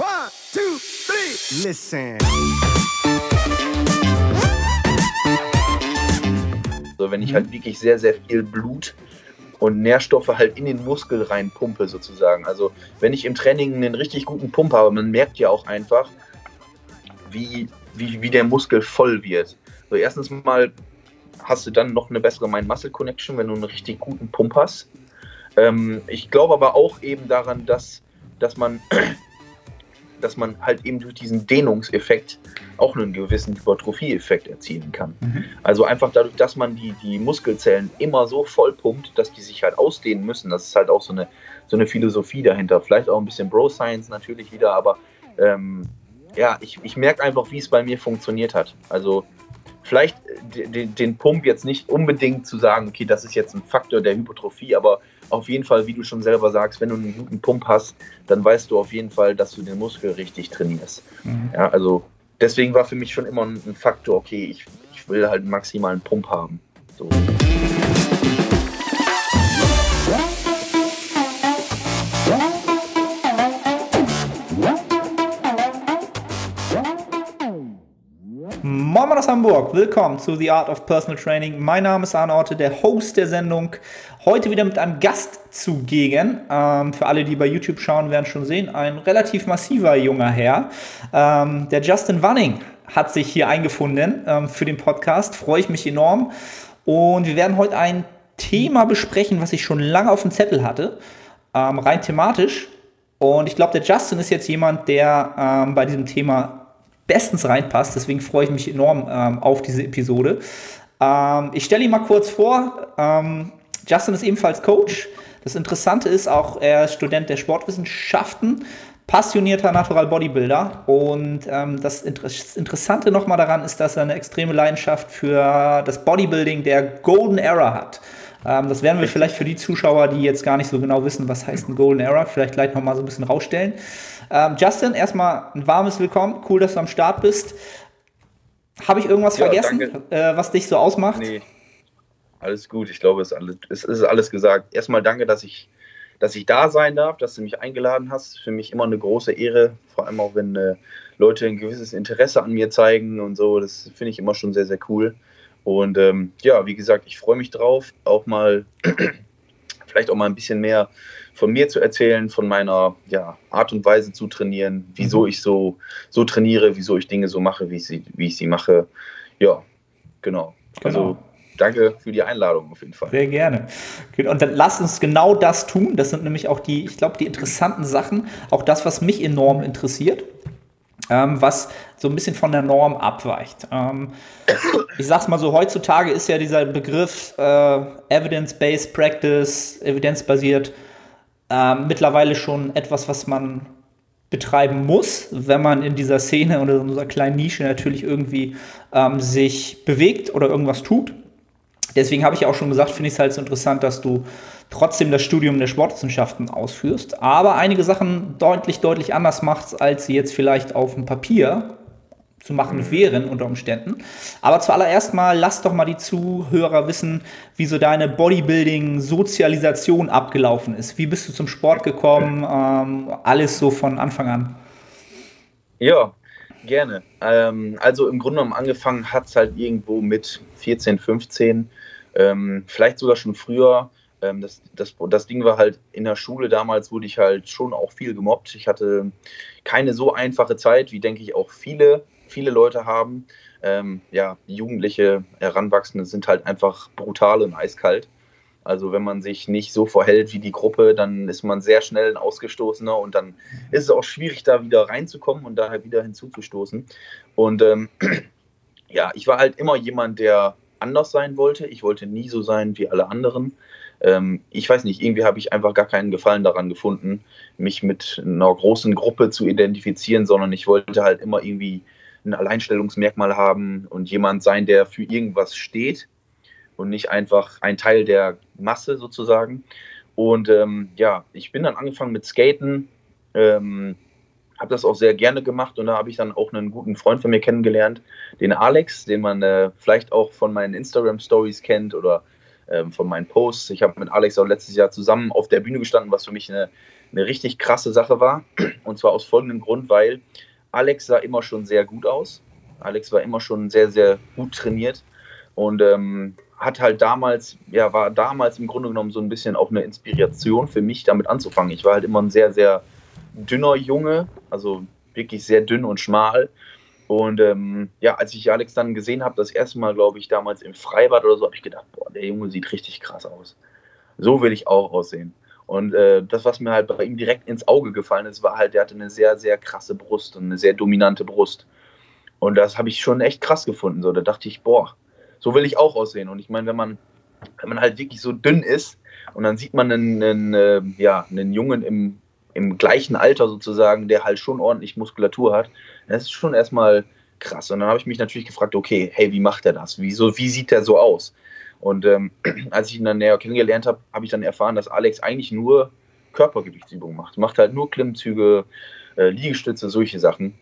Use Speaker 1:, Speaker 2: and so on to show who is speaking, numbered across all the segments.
Speaker 1: One, two, three. Listen.
Speaker 2: So, wenn ich halt wirklich sehr, sehr viel Blut und Nährstoffe halt in den Muskel reinpumpe sozusagen. Also wenn ich im Training einen richtig guten Pump habe, man merkt ja auch einfach, wie, wie, wie der Muskel voll wird. So erstens mal hast du dann noch eine bessere Mind-Muscle-Connection, wenn du einen richtig guten Pump hast. Ähm, ich glaube aber auch eben daran, dass, dass man dass man halt eben durch diesen Dehnungseffekt auch einen gewissen Hypertrophie-Effekt erzielen kann. Mhm. Also einfach dadurch, dass man die, die Muskelzellen immer so voll pumpt, dass die sich halt ausdehnen müssen. Das ist halt auch so eine, so eine Philosophie dahinter. Vielleicht auch ein bisschen Bro-Science natürlich wieder, aber ähm, ja, ich, ich merke einfach, wie es bei mir funktioniert hat. Also vielleicht den, den Pump jetzt nicht unbedingt zu sagen, okay, das ist jetzt ein Faktor der Hypertrophie, aber auf jeden Fall, wie du schon selber sagst, wenn du einen guten Pump hast, dann weißt du auf jeden Fall, dass du den Muskel richtig trainierst. Mhm. Ja, also deswegen war für mich schon immer ein, Faktor, okay, ich, ich will halt einen maximalen Pump haben. So.
Speaker 3: Moin aus Hamburg, willkommen zu The Art of Personal Training. Mein Name ist Arne Orte, der Host der Sendung. Heute wieder mit einem Gast zugegen. Ähm, für alle, die bei YouTube schauen, werden schon sehen, ein relativ massiver junger Herr. Ähm, der Justin Wanning hat sich hier eingefunden ähm, für den Podcast. Freue ich mich enorm. Und wir werden heute ein Thema besprechen, was ich schon lange auf dem Zettel hatte, ähm, rein thematisch. Und ich glaube, der Justin ist jetzt jemand, der ähm, bei diesem Thema bestens reinpasst. Deswegen freue ich mich enorm ähm, auf diese Episode. ich stelle ihn mal kurz vor. Justin ist ebenfalls Coach. Das Interessante ist auch, er ist Student der Sportwissenschaften, passionierter Natural Bodybuilder. Und ähm, das Interessante nochmal daran ist, dass er eine extreme Leidenschaft für das Bodybuilding der Golden Era hat. Ähm, das werden wir vielleicht für die Zuschauer, die jetzt gar nicht so genau wissen, was heißt ein Golden Era, vielleicht gleich nochmal so ein bisschen rausstellen. Ähm, Justin, erstmal ein warmes Willkommen. Cool, dass du am Start bist. Habe ich irgendwas ja, vergessen, äh, was dich so ausmacht?
Speaker 2: Nee alles gut. Ich glaube, es ist alles, es ist alles gesagt. Erstmal danke, dass ich, dass ich da sein darf, dass du mich eingeladen hast. Für mich immer eine große Ehre, vor allem auch wenn äh, Leute ein gewisses Interesse an mir zeigen und so. Das finde ich immer schon sehr, sehr cool. Und ähm, ja, wie gesagt, ich freue mich drauf, auch mal vielleicht auch mal ein bisschen mehr von mir zu erzählen, von meiner ja, Art und Weise zu trainieren, wieso mhm. ich so, so trainiere, wieso ich Dinge so mache, wie ich sie, wie ich sie mache. Ja, genau. genau. Also danke für die Einladung auf jeden Fall.
Speaker 3: Sehr gerne. Und dann lass uns genau das tun. Das sind nämlich auch die, ich glaube, die interessanten Sachen. Auch das, was mich enorm interessiert. Ähm, was so ein bisschen von der Norm abweicht. Ähm, ich sag's mal so, heutzutage ist ja dieser Begriff äh, Evidence-Based Practice, evidenzbasiert, äh, mittlerweile schon etwas, was man betreiben muss, wenn man in dieser Szene oder in unserer kleinen Nische natürlich irgendwie ähm, sich bewegt oder irgendwas tut. Deswegen habe ich ja auch schon gesagt, finde ich es halt so interessant, dass du trotzdem das Studium der Sportwissenschaften ausführst, aber einige Sachen deutlich, deutlich anders machst, als sie jetzt vielleicht auf dem Papier zu machen mhm. wären unter Umständen. Aber zuallererst mal, lass doch mal die Zuhörer wissen, wie so deine Bodybuilding-Sozialisation abgelaufen ist. Wie bist du zum Sport gekommen? Ähm, alles so von Anfang an.
Speaker 2: Ja, gerne. Ähm, also im Grunde genommen angefangen hat es halt irgendwo mit 14, 15 ähm, vielleicht sogar schon früher. Ähm, das, das, das Ding war halt in der Schule damals, wurde ich halt schon auch viel gemobbt. Ich hatte keine so einfache Zeit, wie denke ich auch viele, viele Leute haben. Ähm, ja, Jugendliche, Heranwachsende sind halt einfach brutal und eiskalt. Also wenn man sich nicht so verhält wie die Gruppe, dann ist man sehr schnell ein Ausgestoßener und dann ist es auch schwierig, da wieder reinzukommen und daher wieder hinzuzustoßen. Und ähm, ja, ich war halt immer jemand, der anders sein wollte. Ich wollte nie so sein wie alle anderen. Ähm, ich weiß nicht, irgendwie habe ich einfach gar keinen Gefallen daran gefunden, mich mit einer großen Gruppe zu identifizieren, sondern ich wollte halt immer irgendwie ein Alleinstellungsmerkmal haben und jemand sein, der für irgendwas steht und nicht einfach ein Teil der Masse sozusagen. Und ähm, ja, ich bin dann angefangen mit Skaten. Ähm, habe das auch sehr gerne gemacht und da habe ich dann auch einen guten Freund von mir kennengelernt, den Alex, den man äh, vielleicht auch von meinen Instagram-Stories kennt oder ähm, von meinen Posts. Ich habe mit Alex auch letztes Jahr zusammen auf der Bühne gestanden, was für mich eine eine richtig krasse Sache war. Und zwar aus folgendem Grund, weil Alex sah immer schon sehr gut aus. Alex war immer schon sehr, sehr gut trainiert und ähm, hat halt damals, ja, war damals im Grunde genommen so ein bisschen auch eine Inspiration für mich, damit anzufangen. Ich war halt immer ein sehr, sehr dünner Junge, also wirklich sehr dünn und schmal. Und ähm, ja, als ich Alex dann gesehen habe, das erste Mal, glaube ich, damals im Freibad oder so, habe ich gedacht, boah, der Junge sieht richtig krass aus. So will ich auch aussehen. Und äh, das, was mir halt bei ihm direkt ins Auge gefallen ist, war halt, der hatte eine sehr, sehr krasse Brust und eine sehr dominante Brust. Und das habe ich schon echt krass gefunden. So, da dachte ich, boah, so will ich auch aussehen. Und ich meine, wenn man, wenn man halt wirklich so dünn ist und dann sieht man einen, einen äh, ja, einen Jungen im, im gleichen Alter sozusagen, der halt schon ordentlich Muskulatur hat, das ist schon erstmal krass. Und dann habe ich mich natürlich gefragt, okay, hey, wie macht er das? Wieso, wie sieht der so aus? Und ähm, als ich ihn dann näher kennengelernt habe, habe ich dann erfahren, dass Alex eigentlich nur Körpergewichtsübungen macht. Macht halt nur Klimmzüge, äh, Liegestütze, solche Sachen.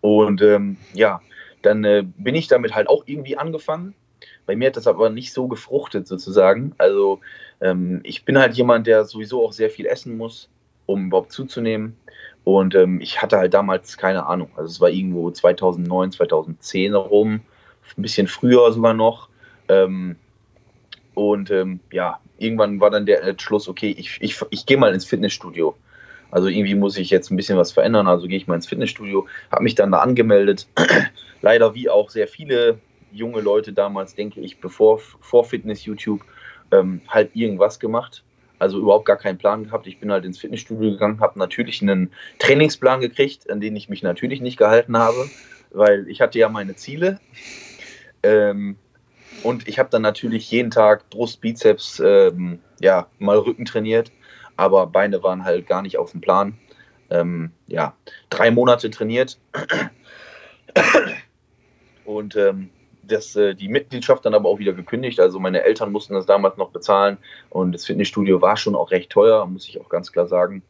Speaker 2: Und ähm, ja, dann äh, bin ich damit halt auch irgendwie angefangen. Bei mir hat das aber nicht so gefruchtet sozusagen. Also ähm, ich bin halt jemand, der sowieso auch sehr viel essen muss, um überhaupt zuzunehmen. Und ähm, ich hatte halt damals keine Ahnung. Also es war irgendwo 2009, 2010 rum, ein bisschen früher sogar noch. Ähm, und ähm, ja, irgendwann war dann der Entschluss, okay, ich, ich, ich gehe mal ins Fitnessstudio. Also irgendwie muss ich jetzt ein bisschen was verändern. Also gehe ich mal ins Fitnessstudio, habe mich dann da angemeldet. Leider wie auch sehr viele junge Leute damals, denke ich, bevor vor Fitness YouTube ähm, halt irgendwas gemacht. Also überhaupt gar keinen Plan gehabt. Ich bin halt ins Fitnessstudio gegangen, habe natürlich einen Trainingsplan gekriegt, an den ich mich natürlich nicht gehalten habe, weil ich hatte ja meine Ziele. Ähm, und ich habe dann natürlich jeden Tag Brust, Bizeps, ähm, ja, mal Rücken trainiert, aber Beine waren halt gar nicht auf dem Plan. Ähm, ja, drei Monate trainiert und ähm, das, äh, die Mitgliedschaft dann aber auch wieder gekündigt. Also meine Eltern mussten das damals noch bezahlen und das Fitnessstudio war schon auch recht teuer, muss ich auch ganz klar sagen.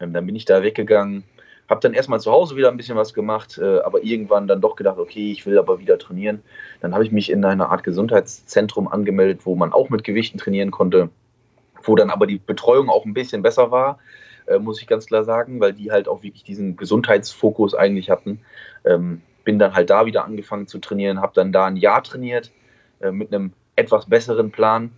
Speaker 2: Ähm, dann bin ich da weggegangen, habe dann erstmal zu Hause wieder ein bisschen was gemacht, äh, aber irgendwann dann doch gedacht, okay, ich will aber wieder trainieren. Dann habe ich mich in einer Art Gesundheitszentrum angemeldet, wo man auch mit Gewichten trainieren konnte, wo dann aber die Betreuung auch ein bisschen besser war, äh, muss ich ganz klar sagen, weil die halt auch wirklich diesen Gesundheitsfokus eigentlich hatten. Ähm, bin dann halt da wieder angefangen zu trainieren, habe dann da ein Jahr trainiert äh, mit einem etwas besseren Plan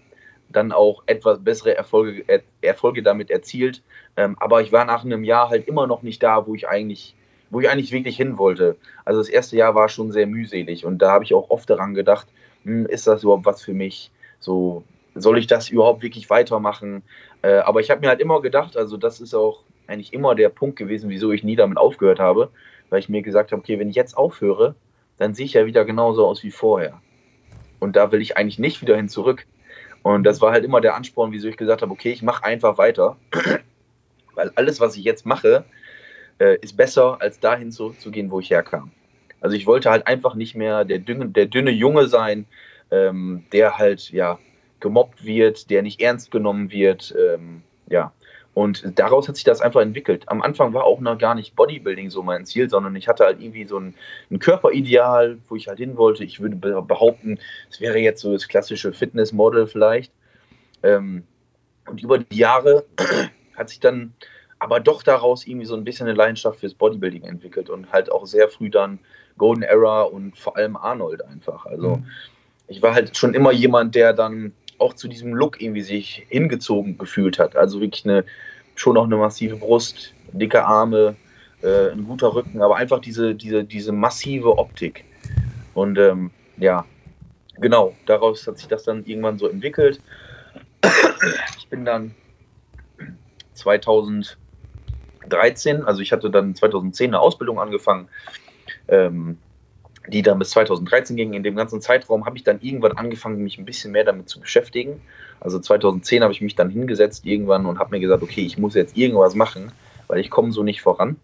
Speaker 2: dann auch etwas bessere Erfolge, er, Erfolge damit erzielt. Ähm, aber ich war nach einem Jahr halt immer noch nicht da, wo ich eigentlich, wo ich eigentlich wirklich hin wollte. Also das erste Jahr war schon sehr mühselig und da habe ich auch oft daran gedacht, hm, ist das überhaupt was für mich? So, soll ich das überhaupt wirklich weitermachen? Äh, aber ich habe mir halt immer gedacht, also das ist auch eigentlich immer der Punkt gewesen, wieso ich nie damit aufgehört habe, weil ich mir gesagt habe, okay, wenn ich jetzt aufhöre, dann sehe ich ja wieder genauso aus wie vorher. Und da will ich eigentlich nicht wieder hin zurück. Und das war halt immer der Ansporn, wieso ich gesagt habe, okay, ich mache einfach weiter. Weil alles, was ich jetzt mache, äh, ist besser, als dahin zurückzugehen, wo ich herkam. Also ich wollte halt einfach nicht mehr der dünne, der dünne Junge sein, ähm, der halt ja gemobbt wird, der nicht ernst genommen wird. Ähm, ja, und daraus hat sich das einfach entwickelt. Am Anfang war auch noch gar nicht Bodybuilding so mein Ziel, sondern ich hatte halt irgendwie so ein, ein Körperideal, wo ich halt hin wollte. Ich würde behaupten, es wäre jetzt so das klassische Fitnessmodel vielleicht. Ähm, und über die Jahre hat sich dann aber doch daraus irgendwie so ein bisschen eine Leidenschaft fürs Bodybuilding entwickelt und halt auch sehr früh dann Golden Era und vor allem Arnold einfach. Also mhm. ich war halt schon immer jemand, der dann auch zu diesem Look irgendwie sich hingezogen gefühlt hat. Also wirklich eine, schon auch eine massive Brust, dicke Arme, äh, ein guter Rücken, aber einfach diese, diese, diese massive Optik. Und ähm, ja, genau, daraus hat sich das dann irgendwann so entwickelt. Ich bin dann 2013, also ich hatte dann 2010 eine Ausbildung angefangen. Ähm, die dann bis 2013 ging. In dem ganzen Zeitraum habe ich dann irgendwann angefangen, mich ein bisschen mehr damit zu beschäftigen. Also 2010 habe ich mich dann hingesetzt irgendwann und habe mir gesagt, okay, ich muss jetzt irgendwas machen, weil ich komme so nicht voran.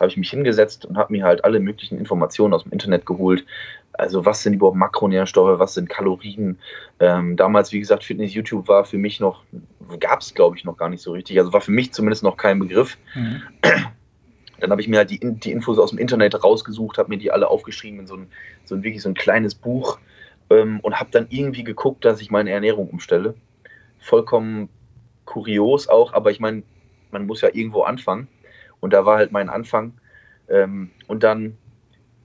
Speaker 2: Habe ich mich hingesetzt und habe mir halt alle möglichen Informationen aus dem Internet geholt. Also was sind überhaupt Makronährstoffe, was sind Kalorien. Ähm, damals, wie gesagt, Fitness YouTube war für mich noch, gab es glaube ich noch gar nicht so richtig. Also war für mich zumindest noch kein Begriff. Mhm. Dann habe ich mir halt die, die Infos aus dem Internet rausgesucht, habe mir die alle aufgeschrieben in so ein, so ein wirklich so ein kleines Buch ähm, und habe dann irgendwie geguckt, dass ich meine Ernährung umstelle. Vollkommen kurios auch, aber ich meine, man muss ja irgendwo anfangen. Und da war halt mein Anfang. Ähm, und dann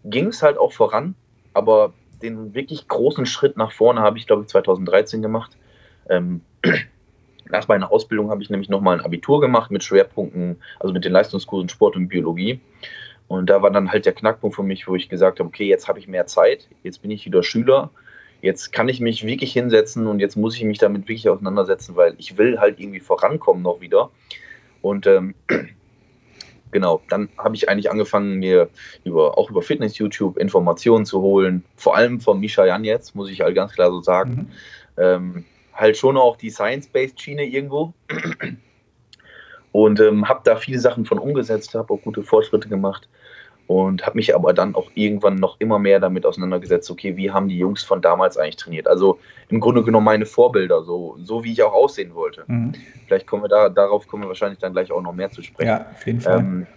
Speaker 2: ging es halt auch voran, aber den wirklich großen Schritt nach vorne habe ich, glaube ich, 2013 gemacht. Ähm, nach meiner Ausbildung habe ich nämlich nochmal ein Abitur gemacht mit Schwerpunkten, also mit den Leistungskursen Sport und Biologie. Und da war dann halt der Knackpunkt für mich, wo ich gesagt habe, okay, jetzt habe ich mehr Zeit, jetzt bin ich wieder Schüler, jetzt kann ich mich wirklich hinsetzen und jetzt muss ich mich damit wirklich auseinandersetzen, weil ich will halt irgendwie vorankommen noch wieder. Und ähm, genau, dann habe ich eigentlich angefangen, mir über, auch über Fitness-YouTube Informationen zu holen, vor allem von Misha Jan jetzt, muss ich halt ganz klar so sagen. Mhm. Ähm, halt schon auch die Science-Based Schiene irgendwo. Und ähm, habe da viele Sachen von umgesetzt, habe auch gute Fortschritte gemacht und habe mich aber dann auch irgendwann noch immer mehr damit auseinandergesetzt, okay, wie haben die Jungs von damals eigentlich trainiert? Also im Grunde genommen meine Vorbilder, so, so wie ich auch aussehen wollte. Mhm. Vielleicht kommen wir da, darauf kommen wir wahrscheinlich dann gleich auch noch mehr zu sprechen.
Speaker 3: Ja, auf jeden Fall. Ähm,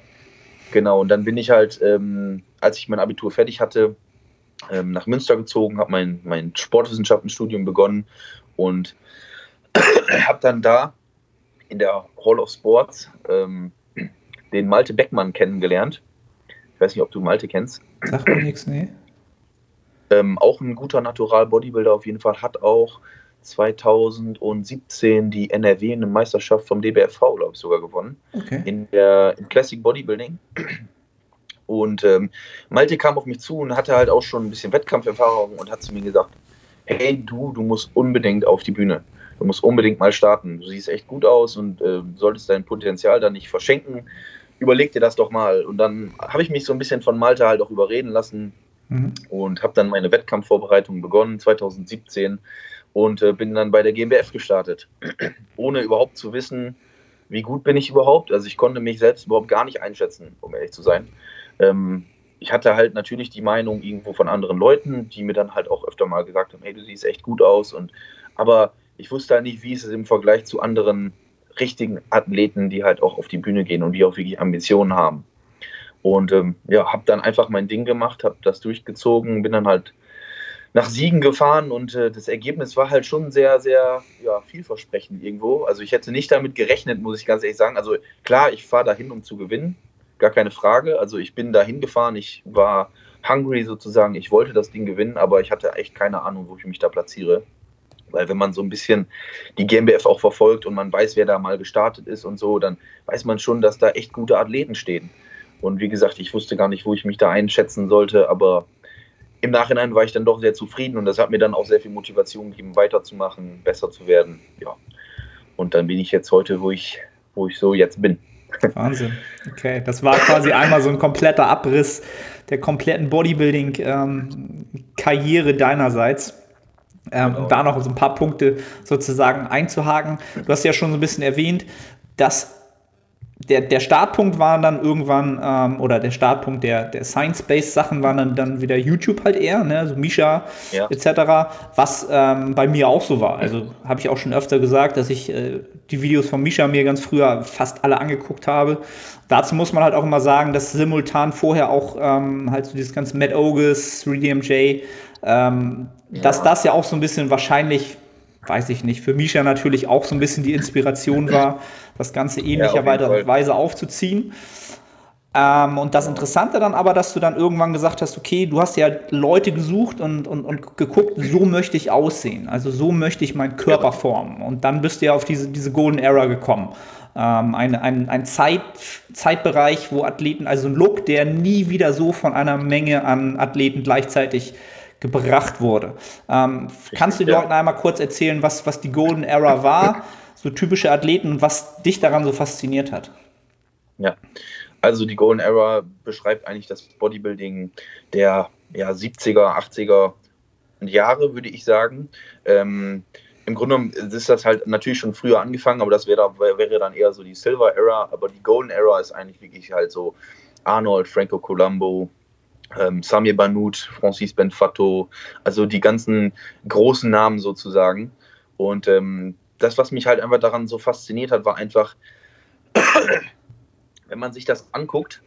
Speaker 2: genau, und dann bin ich halt, ähm, als ich mein Abitur fertig hatte, ähm, nach Münster gezogen, habe mein, mein Sportwissenschaftenstudium begonnen und habe dann da in der Hall of Sports ähm, den Malte Beckmann kennengelernt ich weiß nicht, ob du Malte kennst.
Speaker 3: Sag mir nichts, nee.
Speaker 2: Ähm, auch ein guter Natural-Bodybuilder auf jeden Fall, hat auch 2017 die NRW in der Meisterschaft vom DBFV, glaube ich, sogar gewonnen. Okay. In der in Classic Bodybuilding. Und ähm, Malte kam auf mich zu und hatte halt auch schon ein bisschen Wettkampferfahrung und hat zu mir gesagt, hey du, du musst unbedingt auf die Bühne. Du musst unbedingt mal starten. Du siehst echt gut aus und äh, solltest dein Potenzial da nicht verschenken überleg dir das doch mal. Und dann habe ich mich so ein bisschen von Malte halt auch überreden lassen mhm. und habe dann meine Wettkampfvorbereitung begonnen 2017 und äh, bin dann bei der GmbF gestartet, ohne überhaupt zu wissen, wie gut bin ich überhaupt. Also ich konnte mich selbst überhaupt gar nicht einschätzen, um ehrlich zu sein. Ähm, ich hatte halt natürlich die Meinung irgendwo von anderen Leuten, die mir dann halt auch öfter mal gesagt haben, hey, du siehst echt gut aus. Und aber ich wusste halt nicht, wie ist es im Vergleich zu anderen richtigen Athleten, die halt auch auf die Bühne gehen und die auch wirklich Ambitionen haben. Und ähm, ja, habe dann einfach mein Ding gemacht, habe das durchgezogen, bin dann halt nach Siegen gefahren und äh, das Ergebnis war halt schon sehr, sehr ja, vielversprechend irgendwo. Also ich hätte nicht damit gerechnet, muss ich ganz ehrlich sagen. Also klar, ich fahre dahin, um zu gewinnen, gar keine Frage. Also ich bin dahin gefahren, ich war hungry sozusagen, ich wollte das Ding gewinnen, aber ich hatte echt keine Ahnung, wo ich mich da platziere. Weil wenn man so ein bisschen die GmbF auch verfolgt und man weiß, wer da mal gestartet ist und so, dann weiß man schon, dass da echt gute Athleten stehen. Und wie gesagt, ich wusste gar nicht, wo ich mich da einschätzen sollte, aber im Nachhinein war ich dann doch sehr zufrieden und das hat mir dann auch sehr viel Motivation gegeben, weiterzumachen, besser zu werden. Ja. Und dann bin ich jetzt heute, wo ich, wo ich so jetzt bin.
Speaker 3: Wahnsinn. Okay, das war quasi einmal so ein kompletter Abriss der kompletten Bodybuilding-Karriere ähm, deinerseits. Ähm, genau. Da noch so ein paar Punkte sozusagen einzuhaken. Du hast ja schon so ein bisschen erwähnt, dass der, der Startpunkt war dann irgendwann, ähm, oder der Startpunkt der, der Science-Based Sachen waren dann, dann wieder YouTube halt eher, ne? so Misha ja. etc., was ähm, bei mir auch so war. Also habe ich auch schon öfter gesagt, dass ich äh, die Videos von Misha mir ganz früher fast alle angeguckt habe. Dazu muss man halt auch immer sagen, dass simultan vorher auch ähm, halt so dieses ganze Matt Ogus, 3DMJ, ähm, ja. dass das ja auch so ein bisschen wahrscheinlich, weiß ich nicht, für Misha natürlich auch so ein bisschen die Inspiration war, das Ganze ähnlicherweise ja, aufzuziehen. Ähm, und das Interessante dann aber, dass du dann irgendwann gesagt hast, okay, du hast ja Leute gesucht und, und, und geguckt, so möchte ich aussehen, also so möchte ich meinen Körper formen. Und dann bist du ja auf diese, diese Golden Era gekommen. Ähm, ein ein, ein Zeit, Zeitbereich, wo Athleten, also ein Look, der nie wieder so von einer Menge an Athleten gleichzeitig gebracht wurde. Ähm, kannst du den Leuten einmal kurz erzählen, was, was die Golden Era war, so typische Athleten und was dich daran so fasziniert hat?
Speaker 2: Ja, also die Golden Era beschreibt eigentlich das Bodybuilding der ja, 70er, 80er Jahre, würde ich sagen. Ähm, Im Grunde genommen ist das halt natürlich schon früher angefangen, aber das wäre, wäre dann eher so die Silver Era. Aber die Golden Era ist eigentlich wirklich halt so Arnold, Franco Colombo, ähm, Samir Banut, Francis Benfato, also die ganzen großen Namen sozusagen. Und ähm, das, was mich halt einfach daran so fasziniert hat, war einfach, wenn man sich das anguckt,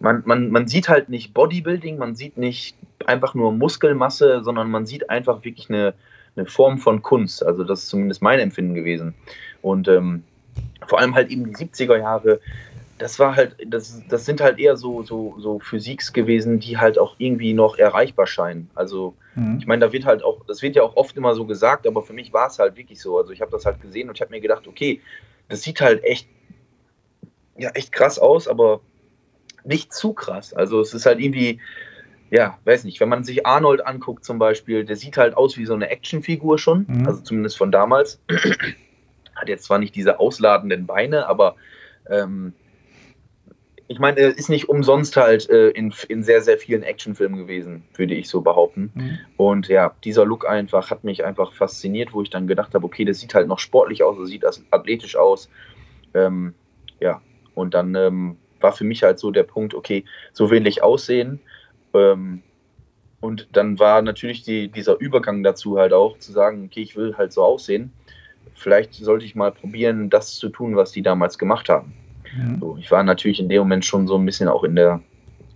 Speaker 2: man, man, man sieht halt nicht Bodybuilding, man sieht nicht einfach nur Muskelmasse, sondern man sieht einfach wirklich eine, eine Form von Kunst. Also das ist zumindest mein Empfinden gewesen. Und ähm, vor allem halt eben die 70er Jahre, das war halt, das, das sind halt eher so, so, so Physiks gewesen, die halt auch irgendwie noch erreichbar scheinen. Also, mhm. ich meine, da wird halt auch, das wird ja auch oft immer so gesagt, aber für mich war es halt wirklich so. Also, ich habe das halt gesehen und ich habe mir gedacht, okay, das sieht halt echt, ja, echt krass aus, aber nicht zu krass. Also, es ist halt irgendwie, ja, weiß nicht, wenn man sich Arnold anguckt zum Beispiel, der sieht halt aus wie so eine Actionfigur schon, mhm. also zumindest von damals. Hat jetzt zwar nicht diese ausladenden Beine, aber ähm, ich meine, er ist nicht umsonst halt äh, in, in sehr, sehr vielen Actionfilmen gewesen, würde ich so behaupten. Mhm. Und ja, dieser Look einfach hat mich einfach fasziniert, wo ich dann gedacht habe, okay, das sieht halt noch sportlich aus, das sieht athletisch aus. Ähm, ja, und dann ähm, war für mich halt so der Punkt, okay, so will ich aussehen. Ähm, und dann war natürlich die, dieser Übergang dazu halt auch, zu sagen, okay, ich will halt so aussehen. Vielleicht sollte ich mal probieren, das zu tun, was die damals gemacht haben. Mhm. So, ich war natürlich in dem Moment schon so ein bisschen auch in der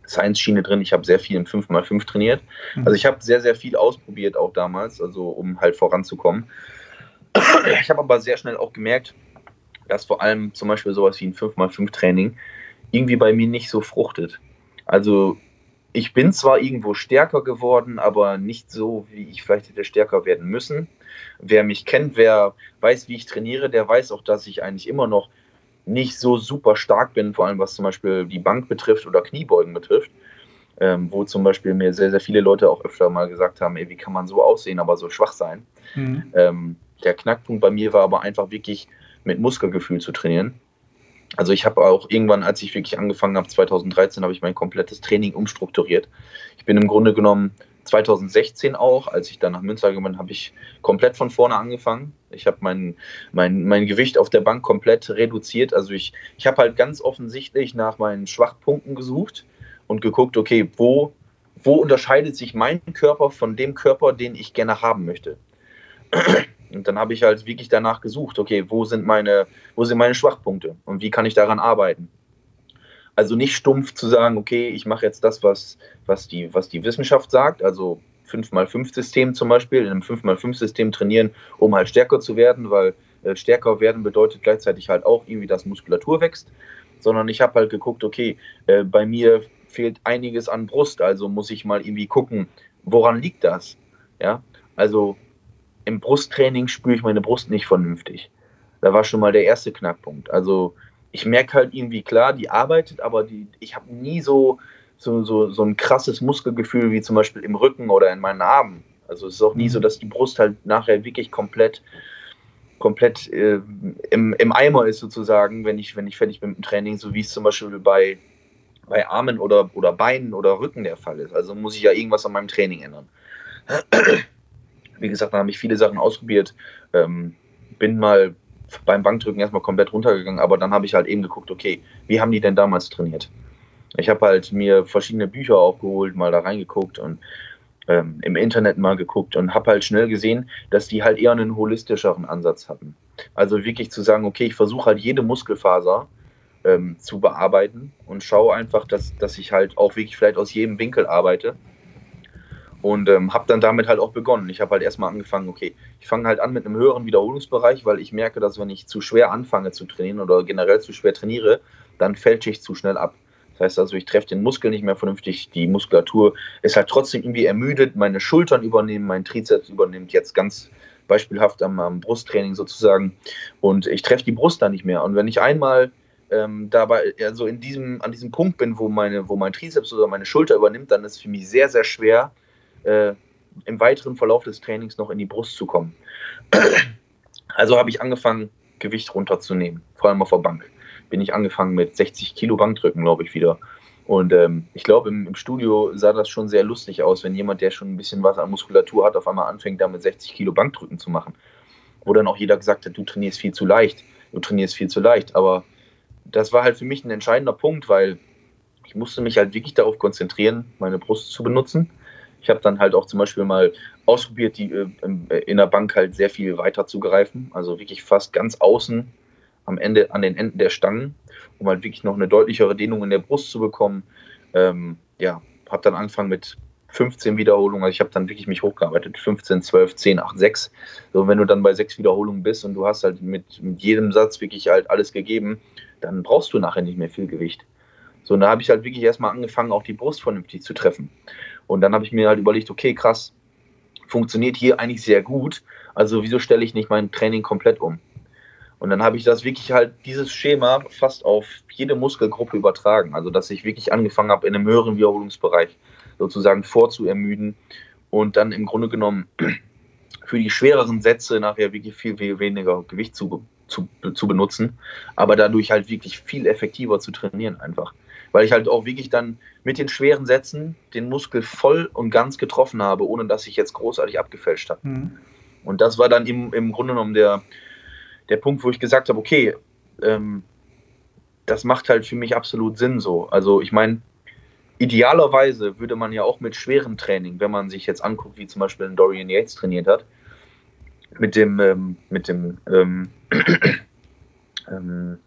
Speaker 2: Science-Schiene drin. Ich habe sehr viel im 5x5 trainiert. Mhm. Also ich habe sehr, sehr viel ausprobiert auch damals, also um halt voranzukommen. Ich habe aber sehr schnell auch gemerkt, dass vor allem zum Beispiel sowas wie ein 5x5-Training irgendwie bei mir nicht so fruchtet. Also ich bin zwar irgendwo stärker geworden, aber nicht so, wie ich vielleicht hätte stärker werden müssen. Wer mich kennt, wer weiß, wie ich trainiere, der weiß auch, dass ich eigentlich immer noch nicht so super stark bin, vor allem was zum Beispiel die Bank betrifft oder Kniebeugen betrifft, ähm, wo zum Beispiel mir sehr, sehr viele Leute auch öfter mal gesagt haben, ey, wie kann man so aussehen, aber so schwach sein. Mhm. Ähm, der Knackpunkt bei mir war aber einfach wirklich mit Muskelgefühl zu trainieren. Also ich habe auch irgendwann, als ich wirklich angefangen habe, 2013, habe ich mein komplettes Training umstrukturiert. Ich bin im Grunde genommen 2016 auch, als ich dann nach Münster gekommen bin, habe ich komplett von vorne angefangen. Ich habe mein, mein, mein Gewicht auf der Bank komplett reduziert. Also ich, ich habe halt ganz offensichtlich nach meinen Schwachpunkten gesucht und geguckt, okay, wo, wo unterscheidet sich mein Körper von dem Körper, den ich gerne haben möchte. Und dann habe ich halt wirklich danach gesucht, okay, wo sind meine, wo sind meine Schwachpunkte und wie kann ich daran arbeiten. Also nicht stumpf zu sagen, okay, ich mache jetzt das, was, was, die, was die Wissenschaft sagt, also 5x5-System zum Beispiel, in einem 5x5-System trainieren, um halt stärker zu werden, weil äh, stärker werden bedeutet gleichzeitig halt auch irgendwie, dass Muskulatur wächst, sondern ich habe halt geguckt, okay, äh, bei mir fehlt einiges an Brust, also muss ich mal irgendwie gucken, woran liegt das? Ja, also im Brusttraining spüre ich meine Brust nicht vernünftig. Da war schon mal der erste Knackpunkt. Also ich merke halt irgendwie klar, die arbeitet, aber die, ich habe nie so, so, so, so ein krasses Muskelgefühl wie zum Beispiel im Rücken oder in meinen Armen. Also es ist auch nie so, mhm. dass die Brust halt nachher wirklich komplett, komplett äh, im, im Eimer ist sozusagen, wenn ich, wenn ich fertig bin mit dem Training, so wie es zum Beispiel bei, bei Armen oder, oder Beinen oder Rücken der Fall ist. Also muss ich ja irgendwas an meinem Training ändern. Wie gesagt, da habe ich viele Sachen ausprobiert. Ähm, bin mal beim Bankdrücken erstmal komplett runtergegangen, aber dann habe ich halt eben geguckt, okay, wie haben die denn damals trainiert? Ich habe halt mir verschiedene Bücher aufgeholt, mal da reingeguckt und ähm, im Internet mal geguckt und habe halt schnell gesehen, dass die halt eher einen holistischeren Ansatz hatten. Also wirklich zu sagen, okay, ich versuche halt jede Muskelfaser ähm, zu bearbeiten und schaue einfach, dass, dass ich halt auch wirklich vielleicht aus jedem Winkel arbeite und ähm, habe dann damit halt auch begonnen. Ich habe halt erstmal angefangen, okay, ich fange halt an mit einem höheren Wiederholungsbereich, weil ich merke, dass wenn ich zu schwer anfange zu trainieren oder generell zu schwer trainiere, dann fällt ich zu schnell ab. Das heißt also, ich treffe den Muskel nicht mehr vernünftig, die Muskulatur ist halt trotzdem irgendwie ermüdet, meine Schultern übernehmen, mein Trizeps übernimmt jetzt ganz beispielhaft am, am Brusttraining sozusagen und ich treffe die Brust dann nicht mehr. Und wenn ich einmal ähm, dabei also in diesem, an diesem Punkt bin, wo, meine, wo mein Trizeps oder meine Schulter übernimmt, dann ist es für mich sehr, sehr schwer, äh, im weiteren Verlauf des Trainings noch in die Brust zu kommen. Also habe ich angefangen, Gewicht runterzunehmen, vor allem auf der Bank. Bin ich angefangen mit 60 Kilo Bankdrücken, glaube ich, wieder. Und ähm, ich glaube, im, im, Studio sah das schon sehr lustig aus, wenn jemand, der schon ein bisschen was an Muskulatur hat, auf einmal anfängt, damit 60 Kilo Bankdrücken zu machen. Wo dann auch jeder gesagt hat, du trainierst viel zu leicht, du trainierst viel zu leicht. Aber das war halt für mich ein entscheidender Punkt, weil ich musste mich halt wirklich darauf konzentrieren, meine Brust zu benutzen ich habe dann halt auch zum Beispiel mal ausprobiert, die äh, äh, in der Bank halt sehr viel weiter zu greifen, also wirklich fast ganz außen am Ende, an den Enden der Stangen, um halt wirklich noch eine deutlichere Dehnung in der Brust zu bekommen. Ähm, ja, habe dann angefangen mit 15 Wiederholungen. Also ich habe dann wirklich mich hochgearbeitet. 15, 12, 10, 8, 6. So, wenn du dann bei sechs Wiederholungen bist und du hast halt mit, mit jedem Satz wirklich halt alles gegeben, dann brauchst du nachher nicht mehr viel Gewicht. So, und da habe ich halt wirklich erstmal angefangen, auch die Brust vernünftig zu treffen. Und dann habe ich mir halt überlegt, okay, krass, funktioniert hier eigentlich sehr gut. Also wieso stelle ich nicht mein Training komplett um? Und dann habe ich das wirklich halt, dieses Schema fast auf jede Muskelgruppe übertragen. Also dass ich wirklich angefangen habe, in einem höheren Wiederholungsbereich sozusagen vorzuermüden und dann im Grunde genommen für die schwereren Sätze nachher wirklich viel, viel weniger Gewicht zu, zu, zu benutzen, aber dadurch halt wirklich viel effektiver zu trainieren einfach. Weil ich halt auch wirklich dann mit den schweren Sätzen den Muskel voll und ganz getroffen habe, ohne dass ich jetzt großartig abgefälscht habe. Mhm. Und das war dann im, im Grunde genommen der, der Punkt, wo ich gesagt habe, okay, ähm, das macht halt für mich absolut Sinn so. Also ich meine, idealerweise würde man ja auch mit schwerem Training, wenn man sich jetzt anguckt, wie zum Beispiel Dorian Yates trainiert hat, mit dem, ähm, mit dem ähm, ähm,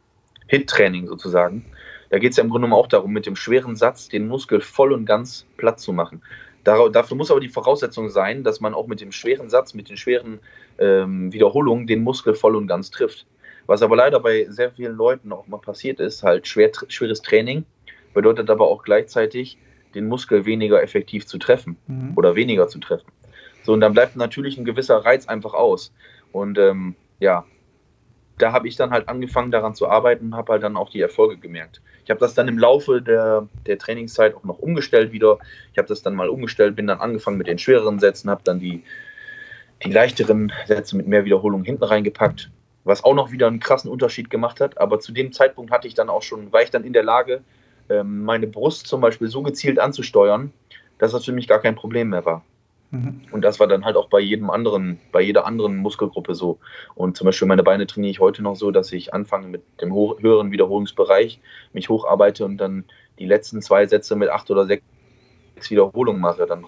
Speaker 2: Hit-Training sozusagen, da geht es ja im Grunde genommen auch darum, mit dem schweren Satz den Muskel voll und ganz platt zu machen. Dafür muss aber die Voraussetzung sein, dass man auch mit dem schweren Satz, mit den schweren ähm, Wiederholungen den Muskel voll und ganz trifft. Was aber leider bei sehr vielen Leuten auch mal passiert ist, halt schwer, schweres Training, bedeutet aber auch gleichzeitig, den Muskel weniger effektiv zu treffen mhm. oder weniger zu treffen. So, und dann bleibt natürlich ein gewisser Reiz einfach aus. Und ähm, ja, da habe ich dann halt angefangen daran zu arbeiten und habe halt dann auch die Erfolge gemerkt. Ich habe das dann im Laufe der, der Trainingszeit auch noch umgestellt wieder. Ich habe das dann mal umgestellt, bin dann angefangen mit den schwereren Sätzen, habe dann die, die leichteren Sätze mit mehr Wiederholungen hinten reingepackt, was auch noch wieder einen krassen Unterschied gemacht hat. Aber zu dem Zeitpunkt hatte ich dann auch schon, war ich dann in der Lage, ähm, meine Brust zum Beispiel so gezielt anzusteuern, dass das für mich gar kein Problem mehr war. Mhm. Und das war dann halt auch bei jedem anderen, bei jeder anderen Muskelgruppe so. Und zum Beispiel meine Beine trainiere ich heute noch so, dass ich anfange mit dem höheren Wiederholungsbereich, mich hocharbeite und dann die letzten zwei Sätze mit acht oder sechs Wiederholungen mache, dann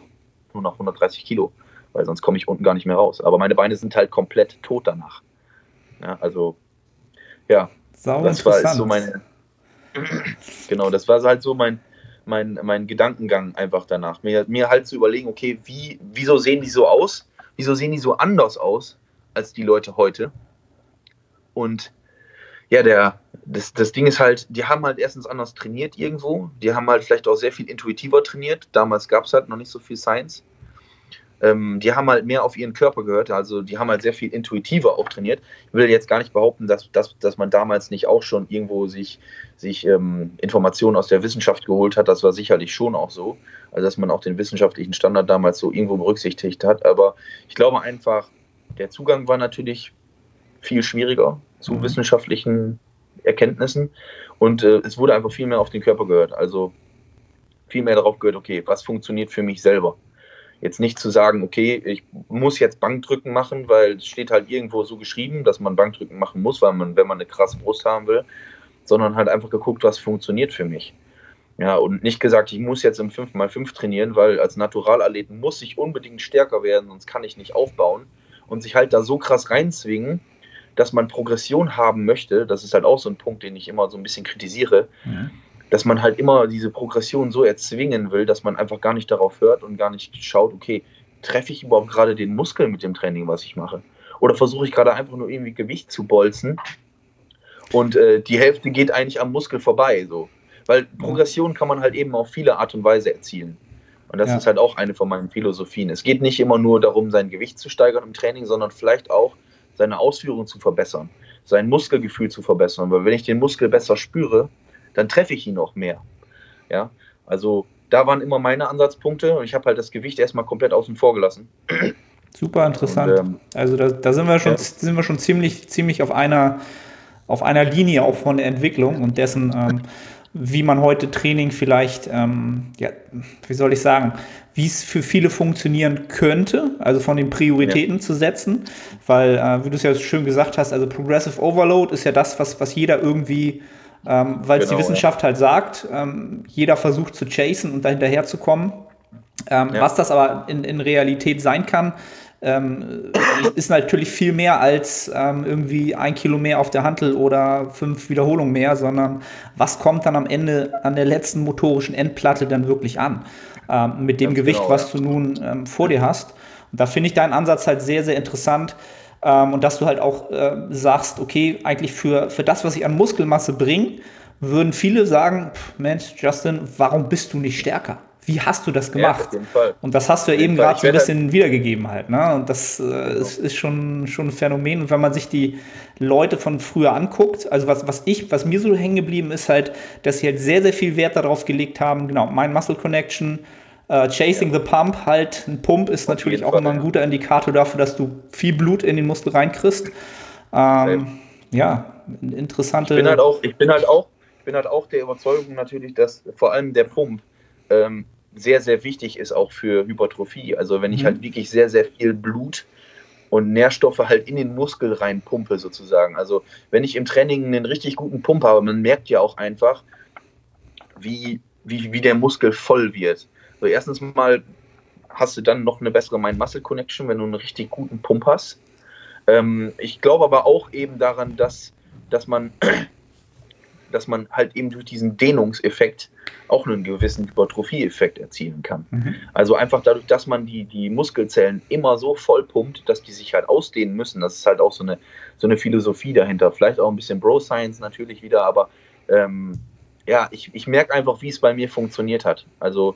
Speaker 2: nur nach 130 Kilo, weil sonst komme ich unten gar nicht mehr raus. Aber meine Beine sind halt komplett tot danach. Ja, also, ja,
Speaker 3: Sau
Speaker 2: das war so meine. genau, das war halt so mein, mein, mein Gedankengang einfach danach. Mir, mir halt zu überlegen, okay, wie, wieso sehen die so aus? Wieso sehen die so anders aus als die Leute heute? Und ja, der, das, das Ding ist halt, die haben halt erstens anders trainiert irgendwo. Die haben halt vielleicht auch sehr viel intuitiver trainiert. Damals gab es halt noch nicht so viel Science ähm, die haben halt mehr auf ihren Körper gehört, also die haben halt sehr viel intuitiver auch trainiert. Ich will jetzt gar nicht behaupten, dass, dass, dass man damals nicht auch schon irgendwo sich, sich ähm, Informationen aus der Wissenschaft geholt hat. Das war sicherlich schon auch so. Also dass man auch den wissenschaftlichen Standard damals so irgendwo berücksichtigt hat. Aber ich glaube einfach, der Zugang war natürlich viel schwieriger zu mhm. wissenschaftlichen Erkenntnissen und äh, es wurde einfach viel mehr auf den Körper gehört. Also viel mehr darauf gehört, okay, was funktioniert für mich selber? Jetzt nicht zu sagen, okay, ich muss jetzt Bankdrücken machen, weil es steht halt irgendwo so geschrieben, dass man Bankdrücken machen muss, weil man, wenn man eine krasse Brust haben will, sondern halt einfach geguckt, was funktioniert für mich. Ja, und nicht gesagt, ich muss jetzt im 5x5 trainieren, weil als Naturalathleten muss ich unbedingt stärker werden, sonst kann ich nicht aufbauen. Und sich halt da so krass reinzwingen, dass man Progression haben möchte, das ist halt auch so ein Punkt, den ich immer so ein bisschen kritisiere. Mhm dass man halt immer diese Progression so erzwingen will, dass man einfach gar nicht darauf hört und gar nicht schaut, okay, treffe ich überhaupt gerade den Muskel mit dem Training, was ich mache? Oder versuche ich gerade einfach nur irgendwie Gewicht zu bolzen und äh, die Hälfte geht eigentlich am Muskel vorbei, so. Weil Progression kann man halt eben auf viele Art und Weise erzielen. Und das ja. ist halt auch eine von meinen Philosophien. Es geht nicht immer nur darum, sein Gewicht zu steigern im Training, sondern vielleicht auch seine Ausführung zu verbessern, sein Muskelgefühl zu verbessern. Weil wenn ich den Muskel besser spüre, dann treffe ich ihn auch mehr. Ja, also da waren immer meine Ansatzpunkte und ich habe halt das Gewicht erstmal komplett außen vor gelassen.
Speaker 3: Super interessant. Und, ähm, also da, da, sind wir schon, ja. sind wir schon ziemlich, ziemlich auf einer, auf einer Linie auch von der Entwicklung und dessen, ähm, wie man heute Training vielleicht, ähm, ja, wie soll ich sagen, wie es für viele funktionieren könnte, also von den Prioritäten ja. zu setzen, weil, äh, wie du es ja schön gesagt hast, also Progressive Overload ist ja das, was, was jeder irgendwie ähm, weil es genau, die Wissenschaft ja. halt sagt, ähm, jeder versucht zu chasen und dahinterher zu kommen. Ähm, ja. Was das aber in, in Realität sein kann, ähm, ist natürlich viel mehr als ähm, irgendwie ein Kilo mehr auf der Hantel oder fünf Wiederholungen mehr, sondern was kommt dann am Ende an der letzten motorischen Endplatte dann wirklich an? Ähm, mit dem Gewicht, genau, was du nun vor dir hast. Und da finde ich deinen Ansatz halt sehr, sehr interessant. Ähm, und dass du halt auch äh, sagst, okay, eigentlich für, für das, was ich an Muskelmasse bringe, würden viele sagen, Mensch, Justin, warum bist du nicht stärker? wie hast du das gemacht? Ja, und das hast du ja eben gerade so ein bisschen halt wiedergegeben halt. Ne? Und das äh, ist, ist, schon, schon ein Phänomen. Und wenn man sich die Leute von früher anguckt, also was, was ich, was mir so hängen geblieben ist, halt, dass sie halt sehr, sehr viel Wert darauf gelegt haben, genau, mein Muscle Connection, Uh, chasing ja. the Pump, halt ein Pump ist natürlich auch immer ein guter Indikator dafür, dass du viel Blut in den Muskel reinkriegst. Ähm, ja, interessante.
Speaker 2: Ich bin halt auch, ich bin halt auch, bin halt auch der Überzeugung natürlich, dass vor allem der Pump ähm, sehr, sehr wichtig ist auch für Hypertrophie. Also wenn ich mhm. halt wirklich sehr, sehr viel Blut und Nährstoffe halt in den Muskel reinpumpe sozusagen. Also wenn ich im Training einen richtig guten Pump habe, man merkt ja auch einfach, wie, wie, wie der Muskel voll wird. So erstens mal hast du dann noch eine bessere Mind-Muscle-Connection, wenn du einen richtig guten Pump hast. Ähm, ich glaube aber auch eben daran, dass, dass man dass man halt eben durch diesen Dehnungseffekt auch einen gewissen Hypertrophie-Effekt erzielen kann. Mhm. Also einfach dadurch, dass man die, die Muskelzellen immer so voll pumpt, dass die sich halt ausdehnen müssen. Das ist halt auch so eine, so eine Philosophie dahinter. Vielleicht auch ein bisschen Bro-Science natürlich wieder, aber ähm, ja, ich, ich merke einfach, wie es bei mir funktioniert hat. Also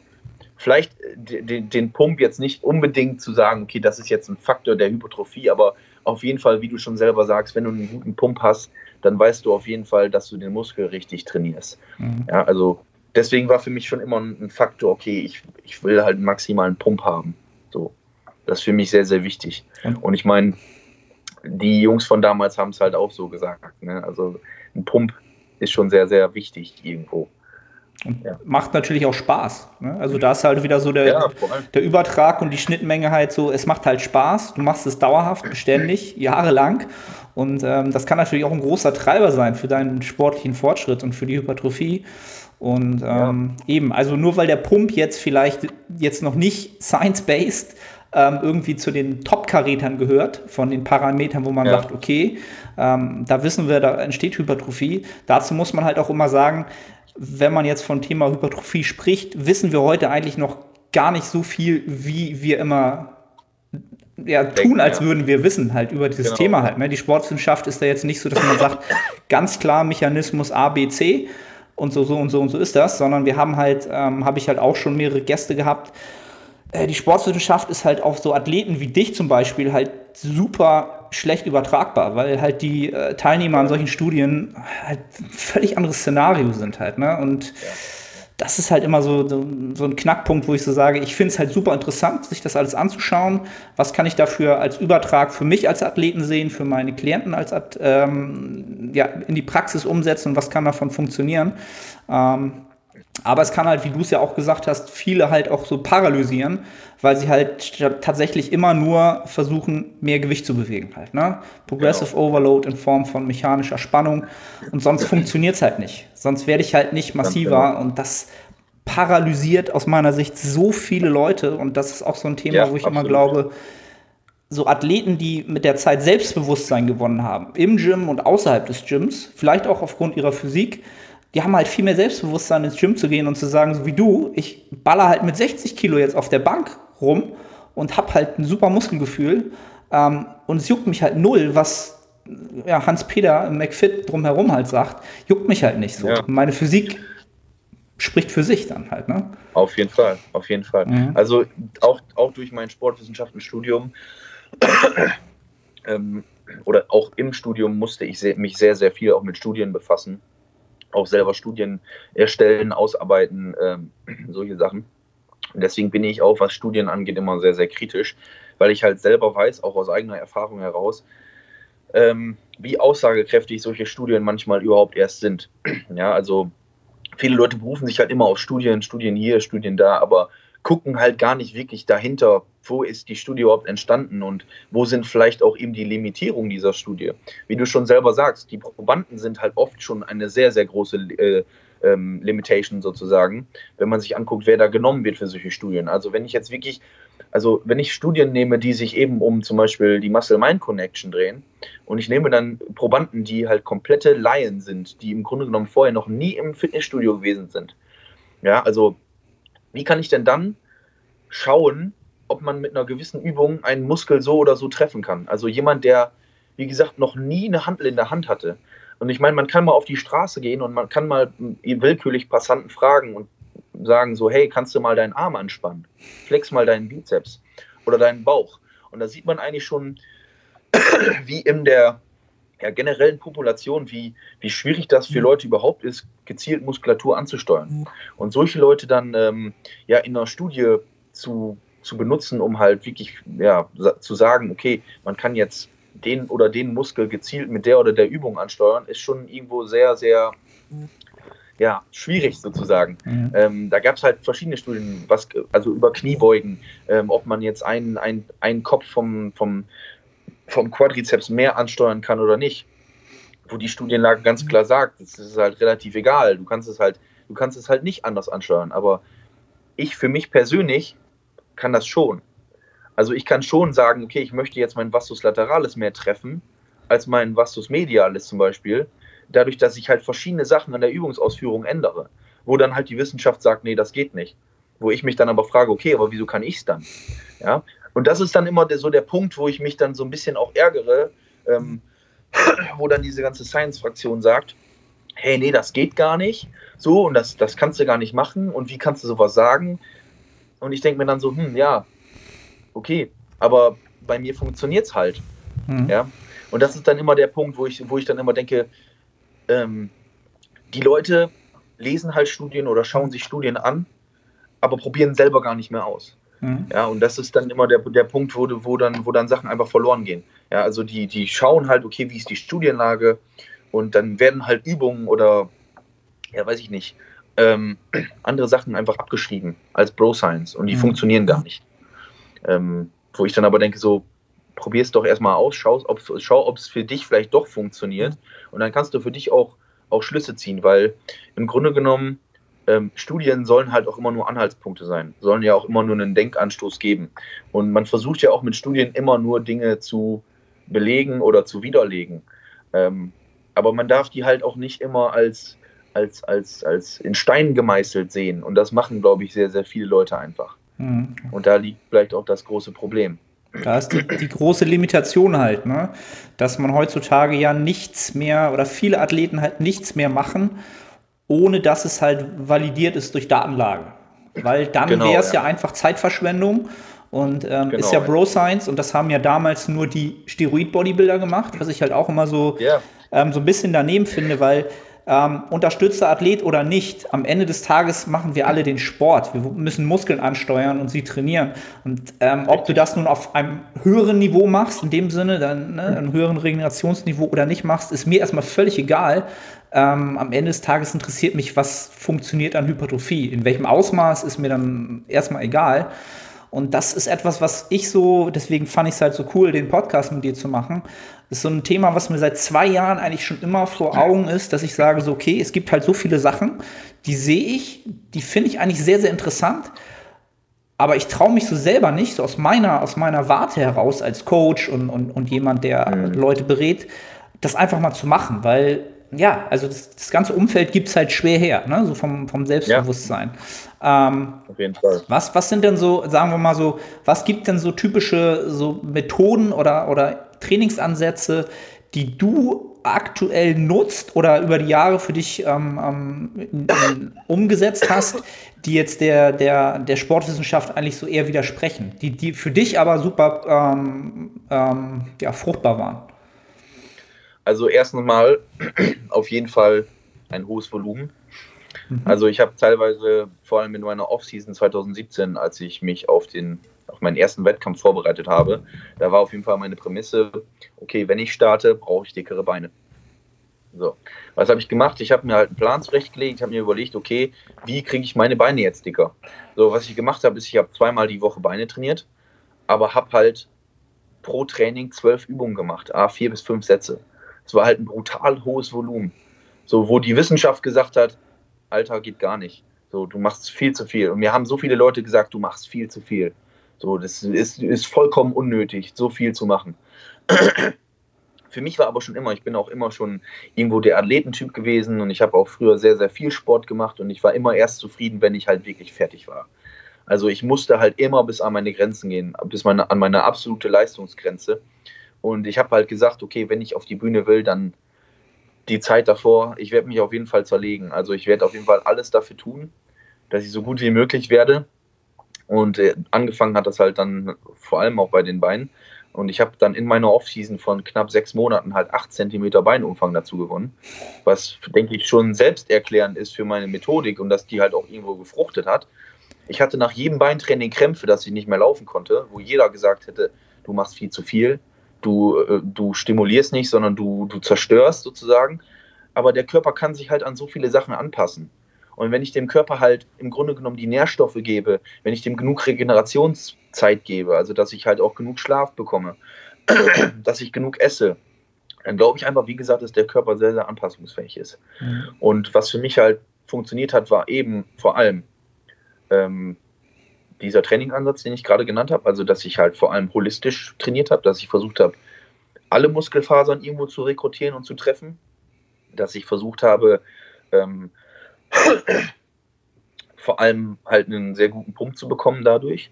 Speaker 2: vielleicht den, den Pump jetzt nicht unbedingt zu sagen, okay, das ist jetzt ein Faktor der Hypertrophie, aber auf jeden Fall, wie du schon selber sagst, wenn du einen guten Pump hast, dann weißt du auf jeden Fall, dass du den Muskel richtig trainierst. Mhm. Ja, also deswegen war für mich schon immer ein Faktor, okay, ich, ich will halt einen maximalen Pump haben. So. Das ist für mich sehr, sehr wichtig. Mhm. Und ich meine, die Jungs von damals haben es halt auch so gesagt. Ne? Also ein Pump ist schon sehr, sehr wichtig irgendwo.
Speaker 3: Ja. Macht natürlich auch Spaß. Ne? Also da ist halt wieder so der, ja, der Übertrag und die Schnittmenge halt so, es macht halt Spaß, du machst es dauerhaft, beständig, jahrelang. Und ähm, das kann natürlich auch ein großer Treiber sein für deinen sportlichen Fortschritt und für die Hypertrophie. Und ähm, ja. eben, also nur weil der Pump jetzt vielleicht jetzt noch nicht science-based ähm, irgendwie zu den Top-Karätern gehört, von den Parametern, wo man ja. sagt, okay, ähm, da wissen wir, da entsteht Hypertrophie. Dazu muss man halt auch immer sagen, wenn man jetzt von Thema Hypertrophie spricht, wissen wir heute eigentlich noch gar nicht so viel, wie wir immer ja, tun, als würden wir wissen halt über dieses genau. Thema halt. Ne? Die Sportwissenschaft ist da jetzt nicht so, dass man sagt, ganz klar Mechanismus A, B, C und so, so und so und so ist das, sondern wir haben halt, ähm, habe ich halt auch schon mehrere Gäste gehabt. Äh, die Sportwissenschaft ist halt auf so Athleten wie dich zum Beispiel halt super schlecht übertragbar, weil halt die äh, Teilnehmer an solchen Studien halt völlig anderes Szenario sind halt, ne? Und ja das ist halt immer so, so, so ein Knackpunkt, wo ich so sage, ich finde es halt super interessant, sich das alles anzuschauen. Was kann ich dafür als Übertrag für mich als Athleten sehen, für meine Klienten als ähm, ja, in die Praxis umsetzen und was kann davon funktionieren? Ähm, aber es kann halt, wie du es ja auch gesagt hast, viele halt auch so paralysieren, weil sie halt tatsächlich immer nur versuchen, mehr Gewicht zu bewegen halt. Ne? Progressive genau. Overload in Form von mechanischer Spannung. Und sonst funktioniert es halt nicht. Sonst werde ich halt nicht massiver. Genau. Und das paralysiert aus meiner Sicht so viele Leute. Und das ist auch so ein Thema, ja, wo ich absolut. immer glaube, so Athleten, die mit der Zeit Selbstbewusstsein gewonnen haben, im Gym und außerhalb des Gyms, vielleicht auch aufgrund ihrer Physik, die haben halt viel mehr Selbstbewusstsein ins Gym zu gehen und zu sagen, so wie du, ich baller halt mit 60 Kilo jetzt auf der Bank rum und hab halt ein super Muskelgefühl ähm, und es juckt mich halt null, was ja, Hans-Peter im McFit drumherum halt sagt, juckt mich halt nicht so. Ja. Meine Physik spricht für sich dann halt, ne?
Speaker 2: Auf jeden Fall, auf jeden Fall. Mhm. Also auch, auch durch mein Sportwissenschaftenstudium ähm, oder auch im Studium musste ich mich sehr, sehr viel auch mit Studien befassen auch selber Studien erstellen, ausarbeiten, ähm, solche Sachen. Und deswegen bin ich auch, was Studien angeht, immer sehr, sehr kritisch, weil ich halt selber weiß, auch aus eigener Erfahrung heraus, ähm, wie aussagekräftig solche Studien manchmal überhaupt erst sind. Ja, also viele Leute berufen sich halt immer auf Studien, Studien hier, Studien da, aber gucken halt gar nicht wirklich dahinter, wo ist die Studie überhaupt entstanden und wo sind vielleicht auch eben die Limitierungen dieser Studie. Wie du schon selber sagst, die Probanden sind halt oft schon eine sehr, sehr große äh, ähm, Limitation sozusagen, wenn man sich anguckt, wer da genommen wird für solche Studien. Also wenn ich jetzt wirklich, also wenn ich Studien nehme, die sich eben um zum Beispiel die Muscle-Mind-Connection drehen und ich nehme dann Probanden, die halt komplette Laien sind, die im Grunde genommen vorher noch nie im Fitnessstudio gewesen sind. Ja, also wie kann ich denn dann schauen, ob man mit einer gewissen Übung einen Muskel so oder so treffen kann? Also jemand, der, wie gesagt, noch nie eine Handel in der Hand hatte, und ich meine, man kann mal auf die Straße gehen und man kann mal willkürlich Passanten fragen und sagen so, hey, kannst du mal deinen Arm anspannen? Flex mal deinen Bizeps oder deinen Bauch. Und da sieht man eigentlich schon, wie in der ja, generellen Population, wie, wie schwierig das für mhm. Leute überhaupt ist, gezielt Muskulatur anzusteuern. Mhm. Und solche Leute dann ähm, ja in einer Studie zu, zu benutzen, um halt wirklich ja, zu sagen, okay, man kann jetzt den oder den Muskel gezielt mit der oder der Übung ansteuern, ist schon irgendwo sehr, sehr ja, schwierig sozusagen. Mhm. Ähm, da gab es halt verschiedene Studien, was, also über Kniebeugen, ähm, ob man jetzt einen, einen, einen Kopf vom, vom, vom Quadrizeps mehr ansteuern kann oder nicht. Wo die Studienlage ganz klar sagt, es ist halt relativ egal. Du kannst es halt, du kannst es halt nicht anders ansteuern. Aber ich für mich persönlich kann das schon. Also ich kann schon sagen, okay, ich möchte jetzt mein Vastus lateralis mehr treffen als mein Vastus medialis zum Beispiel, dadurch, dass ich halt verschiedene Sachen an der Übungsausführung ändere, wo dann halt die Wissenschaft sagt, nee, das geht nicht. Wo ich mich dann aber frage, okay, aber wieso kann ich es dann? Ja, und das ist dann immer der, so der Punkt, wo ich mich dann so ein bisschen auch ärgere, ähm, wo dann diese ganze Science-Fraktion sagt, hey, nee, das geht gar nicht, so, und das, das kannst du gar nicht machen, und wie kannst du sowas sagen? Und ich denke mir dann so, hm, ja, okay, aber bei mir funktioniert es halt. Mhm. Ja? Und das ist dann immer der Punkt, wo ich, wo ich dann immer denke, ähm, die Leute lesen halt Studien oder schauen sich Studien an, aber probieren selber gar nicht mehr aus. Mhm. Ja, und das ist dann immer der, der Punkt, wo, wo, dann, wo dann Sachen einfach verloren gehen. Ja, also die, die schauen halt, okay, wie ist die Studienlage und dann werden halt Übungen oder, ja, weiß ich nicht, ähm, andere Sachen einfach abgeschrieben als Bro Science und die mhm. funktionieren gar nicht. Ähm, wo ich dann aber denke, so, probier es doch erstmal aus, schau, ob, schau, ob es für dich vielleicht doch funktioniert. Und dann kannst du für dich auch, auch Schlüsse ziehen, weil im Grunde genommen ähm, Studien sollen halt auch immer nur Anhaltspunkte sein, sollen ja auch immer nur einen Denkanstoß geben. Und man versucht ja auch mit Studien immer nur Dinge zu belegen oder zu widerlegen. Ähm, aber man darf die halt auch nicht immer als, als, als, als in Stein gemeißelt sehen. Und das machen, glaube ich, sehr, sehr viele Leute einfach. Mhm. Und da liegt vielleicht auch das große Problem.
Speaker 3: Da ist die, die, große Limitation halt, ne? dass man heutzutage ja nichts mehr oder viele Athleten halt nichts mehr machen, ohne dass es halt validiert ist durch Datenlage. Weil dann genau, wäre es ja. ja. einfach Zeitverschwendung und ähm, genau, ist ja Bro Science und das haben ja damals nur die Steroid-Bodybuilder gemacht, was ich halt auch immer so, yeah. ähm, so ein bisschen daneben finde, weil ähm, unterstützter Athlet oder nicht, am Ende des Tages machen wir alle den Sport. Wir müssen Muskeln ansteuern und sie trainieren. Und ähm, ob du das nun auf einem höheren Niveau machst, in dem Sinne, dann ne, einem höheren Regenerationsniveau oder nicht machst, ist mir erstmal völlig egal. Ähm, am Ende des Tages interessiert mich, was funktioniert an Hypertrophie. In welchem Ausmaß ist mir dann erstmal egal. Und das ist etwas, was ich so, deswegen fand ich es halt so cool, den Podcast mit dir zu machen. Das ist so ein Thema, was mir seit zwei Jahren eigentlich schon immer vor Augen ist, dass ich sage, so, okay, es gibt halt so viele Sachen, die sehe ich, die finde ich eigentlich sehr, sehr interessant. Aber ich traue mich so selber nicht, so aus meiner, aus meiner Warte heraus als Coach und, und, und jemand, der mhm. Leute berät, das einfach mal zu machen, weil ja, also das, das ganze Umfeld gibt es halt schwer her, ne? so vom, vom Selbstbewusstsein. Ja. Ähm, Auf jeden Fall. Was, was sind denn so, sagen wir mal so, was gibt denn so typische so Methoden oder, oder Trainingsansätze, die du aktuell nutzt oder über die Jahre für dich ähm, ähm, umgesetzt hast, die jetzt der, der, der Sportwissenschaft eigentlich so eher widersprechen, die, die für dich aber super ähm, ähm ja, fruchtbar waren?
Speaker 2: Also erstens mal auf jeden Fall ein hohes Volumen. Mhm. Also ich habe teilweise, vor allem in meiner Offseason 2017, als ich mich auf den auf meinen ersten Wettkampf vorbereitet habe, da war auf jeden Fall meine Prämisse, okay, wenn ich starte, brauche ich dickere Beine. So, was habe ich gemacht? Ich habe mir halt einen Plan zurechtgelegt, ich habe mir überlegt, okay, wie kriege ich meine Beine jetzt dicker? So, was ich gemacht habe, ist, ich habe zweimal die Woche Beine trainiert, aber habe halt pro Training zwölf Übungen gemacht, a vier bis fünf Sätze. Es war halt ein brutal hohes Volumen. So, wo die Wissenschaft gesagt hat, Alter, geht gar nicht. So, du machst viel zu viel. Und mir haben so viele Leute gesagt, du machst viel zu viel. So, das ist, ist vollkommen unnötig, so viel zu machen. Für mich war aber schon immer, ich bin auch immer schon irgendwo der Athletentyp gewesen und ich habe auch früher sehr, sehr viel Sport gemacht und ich war immer erst zufrieden, wenn ich halt wirklich fertig war. Also ich musste halt immer bis an meine Grenzen gehen, bis meine, an meine absolute Leistungsgrenze. Und ich habe halt gesagt, okay, wenn ich auf die Bühne will, dann die Zeit davor, ich werde mich auf jeden Fall zerlegen. Also ich werde auf jeden Fall alles dafür tun, dass ich so gut wie möglich werde. Und äh, angefangen hat das halt dann vor allem auch bei den Beinen. Und ich habe dann in meiner Offseason von knapp sechs Monaten halt acht Zentimeter Beinumfang dazu gewonnen. Was, denke ich, schon selbsterklärend ist für meine Methodik und dass die halt auch irgendwo gefruchtet hat. Ich hatte nach jedem Beintraining Krämpfe, dass ich nicht mehr laufen konnte, wo jeder gesagt hätte, du machst viel zu viel, du, äh, du stimulierst nicht, sondern du, du zerstörst sozusagen. Aber der Körper kann sich halt an so viele Sachen anpassen. Und wenn ich dem Körper halt im Grunde genommen die Nährstoffe gebe, wenn ich dem genug Regenerationszeit gebe, also dass ich halt auch genug Schlaf bekomme, dass ich genug esse, dann glaube ich einfach, wie gesagt, dass der Körper sehr, sehr anpassungsfähig ist. Mhm. Und was für mich halt funktioniert hat, war eben vor allem ähm, dieser Trainingansatz, den ich gerade genannt habe, also dass ich halt vor allem holistisch trainiert habe, dass ich versucht habe, alle Muskelfasern irgendwo zu rekrutieren und zu treffen, dass ich versucht habe, ähm, vor allem halt einen sehr guten Punkt zu bekommen dadurch,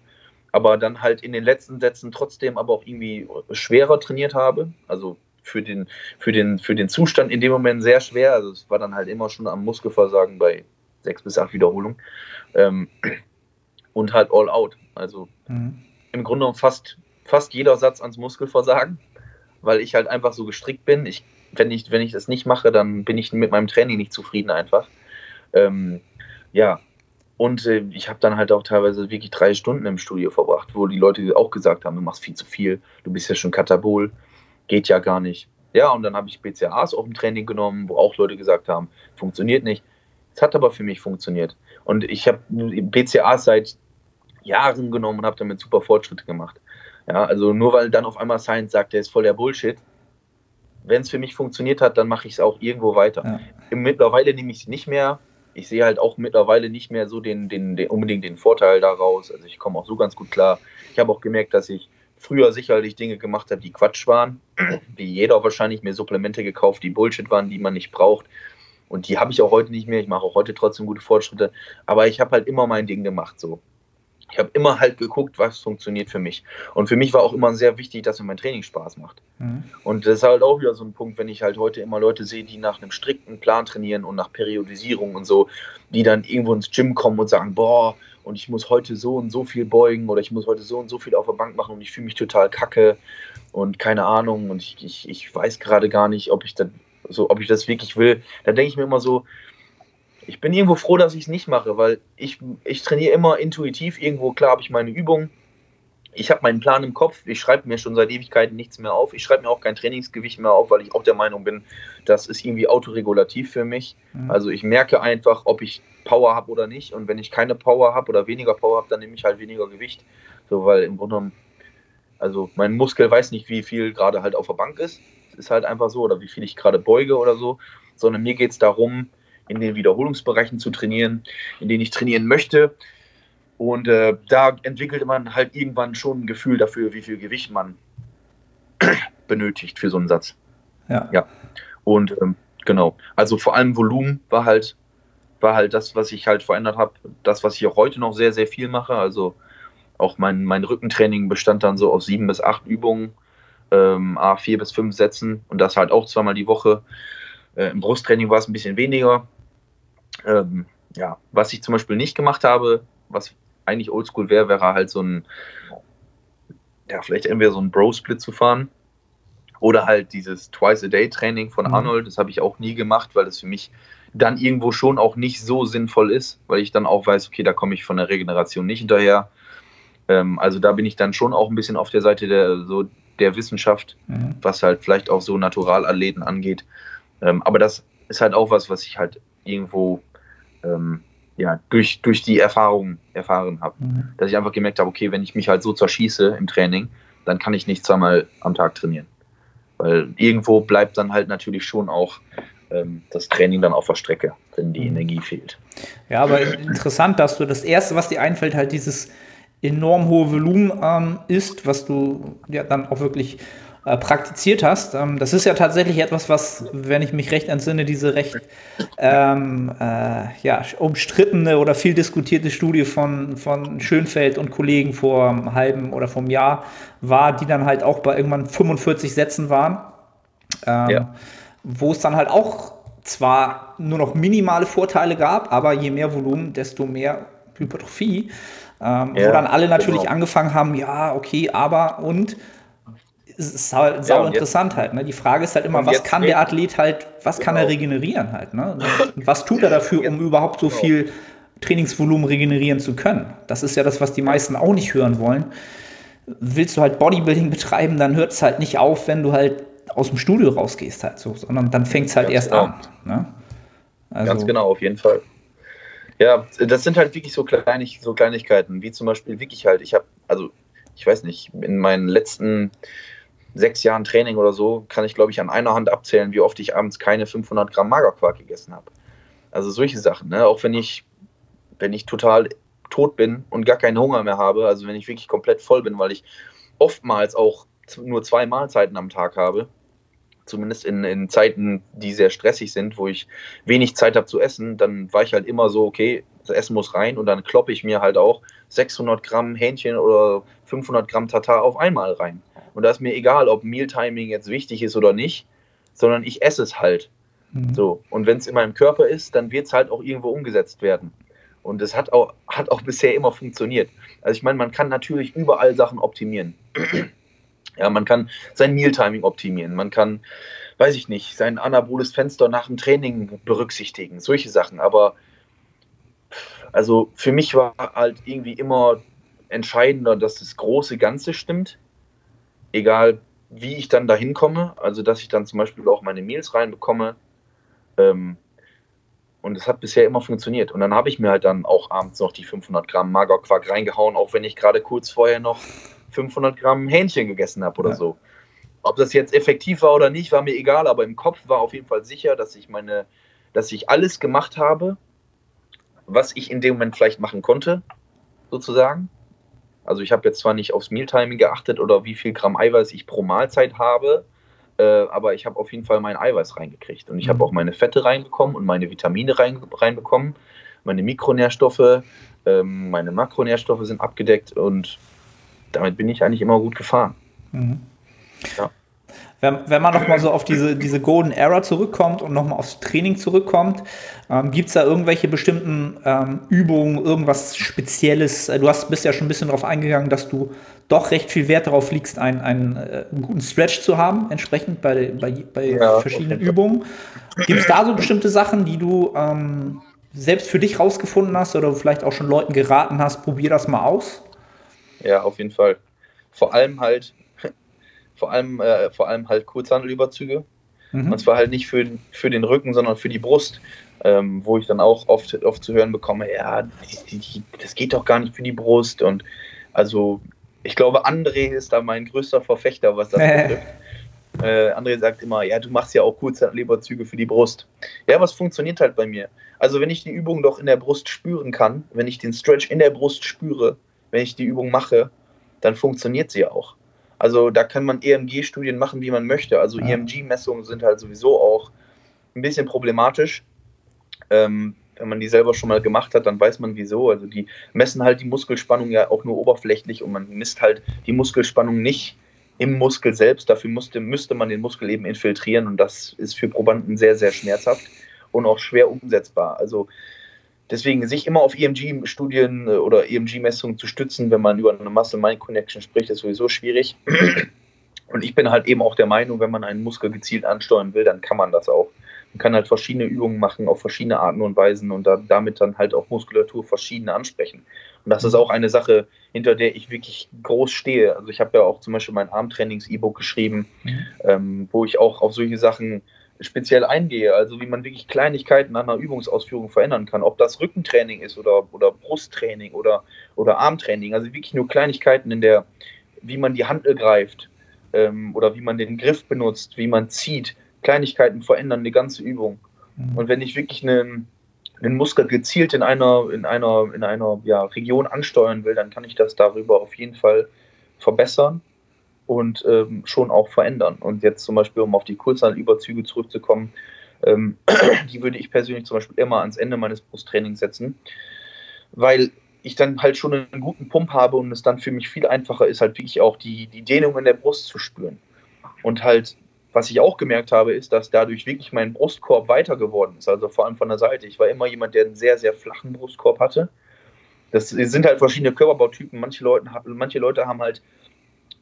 Speaker 2: aber dann halt in den letzten Sätzen trotzdem aber auch irgendwie schwerer trainiert habe, also für den, für den, für den Zustand in dem Moment sehr schwer, also es war dann halt immer schon am Muskelversagen bei sechs bis acht Wiederholungen. Ähm, und halt all out, also mhm. im Grunde genommen fast, fast jeder Satz ans Muskelversagen, weil ich halt einfach so gestrickt bin, ich wenn ich, wenn ich das nicht mache, dann bin ich mit meinem Training nicht zufrieden einfach. Ähm, ja, und äh, ich habe dann halt auch teilweise wirklich drei Stunden im Studio verbracht, wo die Leute auch gesagt haben, du machst viel zu viel, du bist ja schon Katabol, geht ja gar nicht. Ja, und dann habe ich BCAs auch im Training genommen, wo auch Leute gesagt haben, funktioniert nicht. Es hat aber für mich funktioniert. Und ich habe BCAs seit Jahren genommen und habe damit super Fortschritte gemacht. Ja, also nur weil dann auf einmal Science sagt, der ist voll der Bullshit, wenn es für mich funktioniert hat, dann mache ich es auch irgendwo weiter. Ja. Mittlerweile nehme ich es nicht mehr. Ich sehe halt auch mittlerweile nicht mehr so den, den, den unbedingt den Vorteil daraus. Also ich komme auch so ganz gut klar. Ich habe auch gemerkt, dass ich früher sicherlich Dinge gemacht habe, die Quatsch waren. Wie jeder wahrscheinlich mir Supplemente gekauft, die Bullshit waren, die man nicht braucht. Und die habe ich auch heute nicht mehr. Ich mache auch heute trotzdem gute Fortschritte. Aber ich habe halt immer mein Ding gemacht so ich habe immer halt geguckt, was funktioniert für mich. Und für mich war auch immer sehr wichtig, dass mir mein Training Spaß macht. Mhm. Und das ist halt auch wieder so ein Punkt, wenn ich halt heute immer Leute sehe, die nach einem strikten Plan trainieren und nach Periodisierung und so, die dann irgendwo ins Gym kommen und sagen, boah, und ich muss heute so und so viel beugen oder ich muss heute so und so viel auf der Bank machen und ich fühle mich total kacke und keine Ahnung und ich, ich, ich weiß gerade gar nicht, ob ich, das, so, ob ich das wirklich will. Da denke ich mir immer so, ich bin irgendwo froh, dass ich es nicht mache, weil ich, ich trainiere immer intuitiv. Irgendwo, klar, habe ich meine Übung. Ich habe meinen Plan im Kopf. Ich schreibe mir schon seit Ewigkeiten nichts mehr auf. Ich schreibe mir auch kein Trainingsgewicht mehr auf, weil ich auch der Meinung bin, das ist irgendwie autoregulativ für mich. Mhm. Also ich merke einfach, ob ich Power habe oder nicht. Und wenn ich keine Power habe oder weniger Power habe, dann nehme ich halt weniger Gewicht. So, weil im Grunde genommen, also mein Muskel weiß nicht, wie viel gerade halt auf der Bank ist. Ist halt einfach so, oder wie viel ich gerade beuge oder so. Sondern mir geht es darum, in den Wiederholungsbereichen zu trainieren, in denen ich trainieren möchte. Und äh, da entwickelt man halt irgendwann schon ein Gefühl dafür, wie viel Gewicht man benötigt für so einen Satz. Ja. ja. Und ähm, genau, also vor allem Volumen war halt, war halt das, was ich halt verändert habe, das, was ich auch heute noch sehr, sehr viel mache. Also auch mein, mein Rückentraining bestand dann so aus sieben bis acht Übungen, ähm, A, vier bis fünf Sätzen und das halt auch zweimal die Woche. Äh, Im Brusttraining war es ein bisschen weniger. Ähm, ja, was ich zum Beispiel nicht gemacht habe, was eigentlich oldschool wäre, wäre halt so ein, ja, vielleicht entweder so ein Bro-Split zu fahren oder halt dieses Twice-a-Day-Training von mhm. Arnold. Das habe ich auch nie gemacht, weil das für mich dann irgendwo schon auch nicht so sinnvoll ist, weil ich dann auch weiß, okay, da komme ich von der Regeneration nicht hinterher. Ähm, also da bin ich dann schon auch ein bisschen auf der Seite der, so der Wissenschaft, mhm. was halt vielleicht auch so Naturalathleten angeht. Ähm, aber das ist halt auch was, was ich halt irgendwo ähm, ja, durch, durch die Erfahrung erfahren habe. Mhm. Dass ich einfach gemerkt habe, okay, wenn ich mich halt so zerschieße im Training, dann kann ich nicht zweimal am Tag trainieren. Weil irgendwo bleibt dann halt natürlich schon auch ähm, das Training dann auf der Strecke, wenn die
Speaker 3: Mhm.
Speaker 2: Energie fehlt.
Speaker 3: Ja, aber interessant, dass du das erste, was dir einfällt, halt dieses enorm hohe Volumen ähm, ist, was du ja dann auch wirklich äh, praktiziert hast. Ähm, das ist ja tatsächlich etwas, was, wenn ich mich recht entsinne, diese recht ähm, äh, ja, umstrittene oder viel diskutierte Studie von, von Schönfeld und Kollegen vor einem halben oder vom Jahr war, die dann halt auch bei irgendwann 45 Sätzen waren. Ähm,
Speaker 2: Ja.
Speaker 3: Wo es dann halt auch zwar nur noch minimale Vorteile gab, aber je mehr Volumen, desto mehr Hypertrophie. Ähm,
Speaker 2: Ja,
Speaker 3: wo dann alle natürlich
Speaker 2: genau.
Speaker 3: angefangen haben, ja, okay, aber und es ist halt sau
Speaker 2: und jetzt-
Speaker 3: interessant halt. Ne? Die Frage ist halt immer, was
Speaker 2: jetzt
Speaker 3: kann der Athlet halt, was kann er
Speaker 2: Genau.
Speaker 3: regenerieren halt? Ne? Und was tut er dafür, um überhaupt so
Speaker 2: Genau.
Speaker 3: viel Trainingsvolumen regenerieren zu können? Das ist ja das, was die meisten auch nicht hören wollen. Willst du halt Bodybuilding betreiben, dann hört es halt nicht auf, wenn du halt aus dem Studio rausgehst halt so, sondern dann fängt es halt
Speaker 2: Ganz
Speaker 3: erst
Speaker 2: genau.
Speaker 3: an. Ne? Also,
Speaker 2: Ganz genau, auf jeden Fall. Ja, das sind halt wirklich so, kleinig, so Kleinigkeiten, wie zum Beispiel wirklich halt, ich habe, also ich weiß nicht, in meinen letzten sechs Jahren Training oder so, kann ich glaube ich an einer Hand abzählen, wie oft ich abends keine 500 Gramm Magerquark gegessen habe. Also solche Sachen, ne? auch wenn ich, wenn ich total tot bin und gar keinen Hunger mehr habe, also wenn ich wirklich komplett voll bin, weil ich oftmals auch nur zwei Mahlzeiten am Tag habe, zumindest in, in Zeiten, die sehr stressig sind, wo ich wenig Zeit habe zu essen, dann war ich halt immer so, okay, das Essen muss rein und dann kloppe ich mir halt auch 600 Gramm Hähnchen oder 500 Gramm Tatar auf einmal rein. Und da ist mir egal, ob Mealtiming jetzt wichtig ist oder nicht, sondern ich esse es halt.
Speaker 3: Mhm.
Speaker 2: So. Und wenn es in meinem Körper ist, dann wird es halt auch irgendwo umgesetzt werden. Und es hat auch, hat auch bisher immer funktioniert. Also ich meine, man kann natürlich überall Sachen optimieren. Ja, man kann sein Mealtiming optimieren, man kann, weiß ich nicht, sein anaboles Fenster nach dem Training berücksichtigen, solche Sachen. Aber also für mich war halt irgendwie immer entscheidender, dass das große Ganze stimmt, egal wie ich dann dahin komme. Also dass ich dann zum Beispiel auch meine Meals reinbekomme. Ähm, und es hat bisher immer funktioniert. Und dann habe ich mir halt dann auch abends noch die 500 Gramm Magerquark reingehauen, auch wenn ich gerade kurz vorher noch 500 Gramm Hähnchen gegessen habe oder
Speaker 3: Ja.
Speaker 2: so. Ob das jetzt effektiv war oder nicht, war mir egal, aber im Kopf war auf jeden Fall sicher, dass ich meine, dass ich alles gemacht habe, was ich in dem Moment vielleicht machen konnte, sozusagen. Also ich habe jetzt zwar nicht aufs Mealtiming geachtet oder wie viel Gramm Eiweiß ich pro Mahlzeit habe, äh, aber ich habe auf jeden Fall mein Eiweiß reingekriegt. Und ich habe
Speaker 3: Mhm.
Speaker 2: auch meine Fette reinbekommen und meine Vitamine rein, reinbekommen, meine Mikronährstoffe, ähm, meine Makronährstoffe sind abgedeckt und damit bin ich eigentlich immer gut gefahren.
Speaker 3: Mhm.
Speaker 2: Ja.
Speaker 3: Wenn, wenn man nochmal so auf diese, diese Golden Era zurückkommt und nochmal aufs Training zurückkommt, ähm, gibt es da irgendwelche bestimmten ähm, Übungen, irgendwas Spezielles? Äh, Du hast, bist ja schon ein bisschen darauf eingegangen, dass du doch recht viel Wert darauf legst, einen, einen, äh, guten Stretch zu haben, entsprechend bei, bei, bei
Speaker 2: Ja,
Speaker 3: verschiedenen Übungen. Gibt es da so bestimmte Sachen, die du ähm, selbst für dich rausgefunden hast oder vielleicht auch schon Leuten geraten hast, probier das mal aus?
Speaker 2: Ja, auf jeden Fall. Vor allem halt, vor allem, äh, vor allem halt Kurzhandelüberzüge.
Speaker 3: Mhm.
Speaker 2: Und zwar halt nicht für, für den Rücken, sondern für die Brust. Ähm, wo ich dann auch oft, oft zu hören bekomme, ja, die, die, das geht doch gar nicht für die Brust. Und also, ich glaube, André ist da mein größter Verfechter, was das betrifft. Äh, André sagt immer, ja, du machst ja auch Kurzhandelüberzüge für die Brust. Ja, was funktioniert halt bei mir? Also, wenn ich die Übung doch in der Brust spüren kann, wenn ich den Stretch in der Brust spüre, wenn ich die Übung mache, dann funktioniert sie auch. Also da kann man EMG-Studien machen, wie man möchte. Also
Speaker 3: Ja.
Speaker 2: EMG-Messungen sind halt sowieso auch ein bisschen problematisch. Ähm, wenn man die selber schon mal gemacht hat, dann weiß man wieso. Also die messen halt die Muskelspannung ja auch nur oberflächlich und man misst halt die Muskelspannung nicht im Muskel selbst. Dafür musste, müsste man den Muskel eben infiltrieren und das ist für Probanden sehr, sehr schmerzhaft und auch schwer umsetzbar. Also deswegen sich immer auf EMG-Studien äh, oder EMG-Messungen zu stützen, wenn man über eine Muscle-Mind-Connection spricht, ist sowieso schwierig. Und ich bin halt eben auch der Meinung, wenn man einen Muskel gezielt ansteuern will, dann kann man das auch. Man kann halt verschiedene Übungen machen auf verschiedene Arten und Weisen und da, damit dann halt auch Muskulatur verschiedene ansprechen. Und das ist auch eine Sache, hinter der ich wirklich groß stehe. Also ich habe ja auch zum Beispiel mein Armtrainings-E-Book geschrieben,
Speaker 3: Mhm.
Speaker 2: ähm, wo ich auch auf solche Sachen speziell eingehe, also wie man wirklich Kleinigkeiten an einer Übungsausführung verändern kann, ob das Rückentraining ist oder, oder Brusttraining oder, oder Armtraining, also wirklich nur Kleinigkeiten in der, wie man die Handel greift ähm, oder wie man den Griff benutzt, wie man zieht, Kleinigkeiten verändern eine ganze Übung. Mhm. Und wenn ich wirklich einen, einen Muskel gezielt in einer, in einer, in einer ja, Region ansteuern will, dann kann ich das darüber auf jeden Fall verbessern und ähm, schon auch verändern. Und jetzt zum Beispiel, um auf die Kurzhandelüberzüge zurückzukommen, ähm, die würde ich persönlich zum Beispiel immer ans Ende meines Brusttrainings setzen, weil ich dann halt schon einen guten Pump habe und es dann für mich viel einfacher ist, halt wirklich auch die, die Dehnung in der Brust zu spüren. Und halt, was ich auch gemerkt habe, ist, dass dadurch wirklich mein Brustkorb weiter geworden ist, also vor allem von der Seite. Ich war immer jemand, der einen sehr, sehr flachen Brustkorb hatte. Das sind halt verschiedene Körperbautypen. Manche Leute, manche Leute haben halt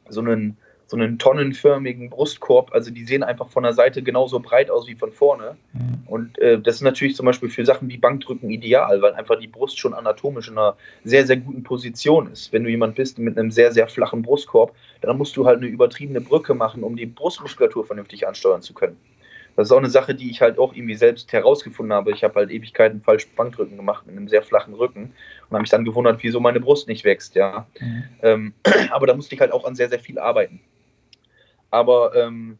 Speaker 2: so einen, so einen tonnenförmigen Brustkorb. Also die sehen einfach von der Seite genauso breit aus wie von vorne. Mhm. Und äh, das ist natürlich zum Beispiel für Sachen wie Bankdrücken ideal, weil einfach die Brust schon anatomisch in einer sehr, sehr guten Position ist. Wenn du jemand bist mit einem sehr, sehr flachen Brustkorb, dann musst du halt eine übertriebene Brücke machen, um die Brustmuskulatur vernünftig ansteuern zu können. Das ist auch eine Sache, die ich halt auch irgendwie selbst herausgefunden habe. Ich habe halt Ewigkeiten falsch Bankdrücken gemacht mit einem sehr flachen Rücken und habe mich dann gewundert, wieso meine Brust nicht wächst, ja. Mhm. Ähm, aber da musste ich halt auch an sehr, sehr viel arbeiten. Aber ähm,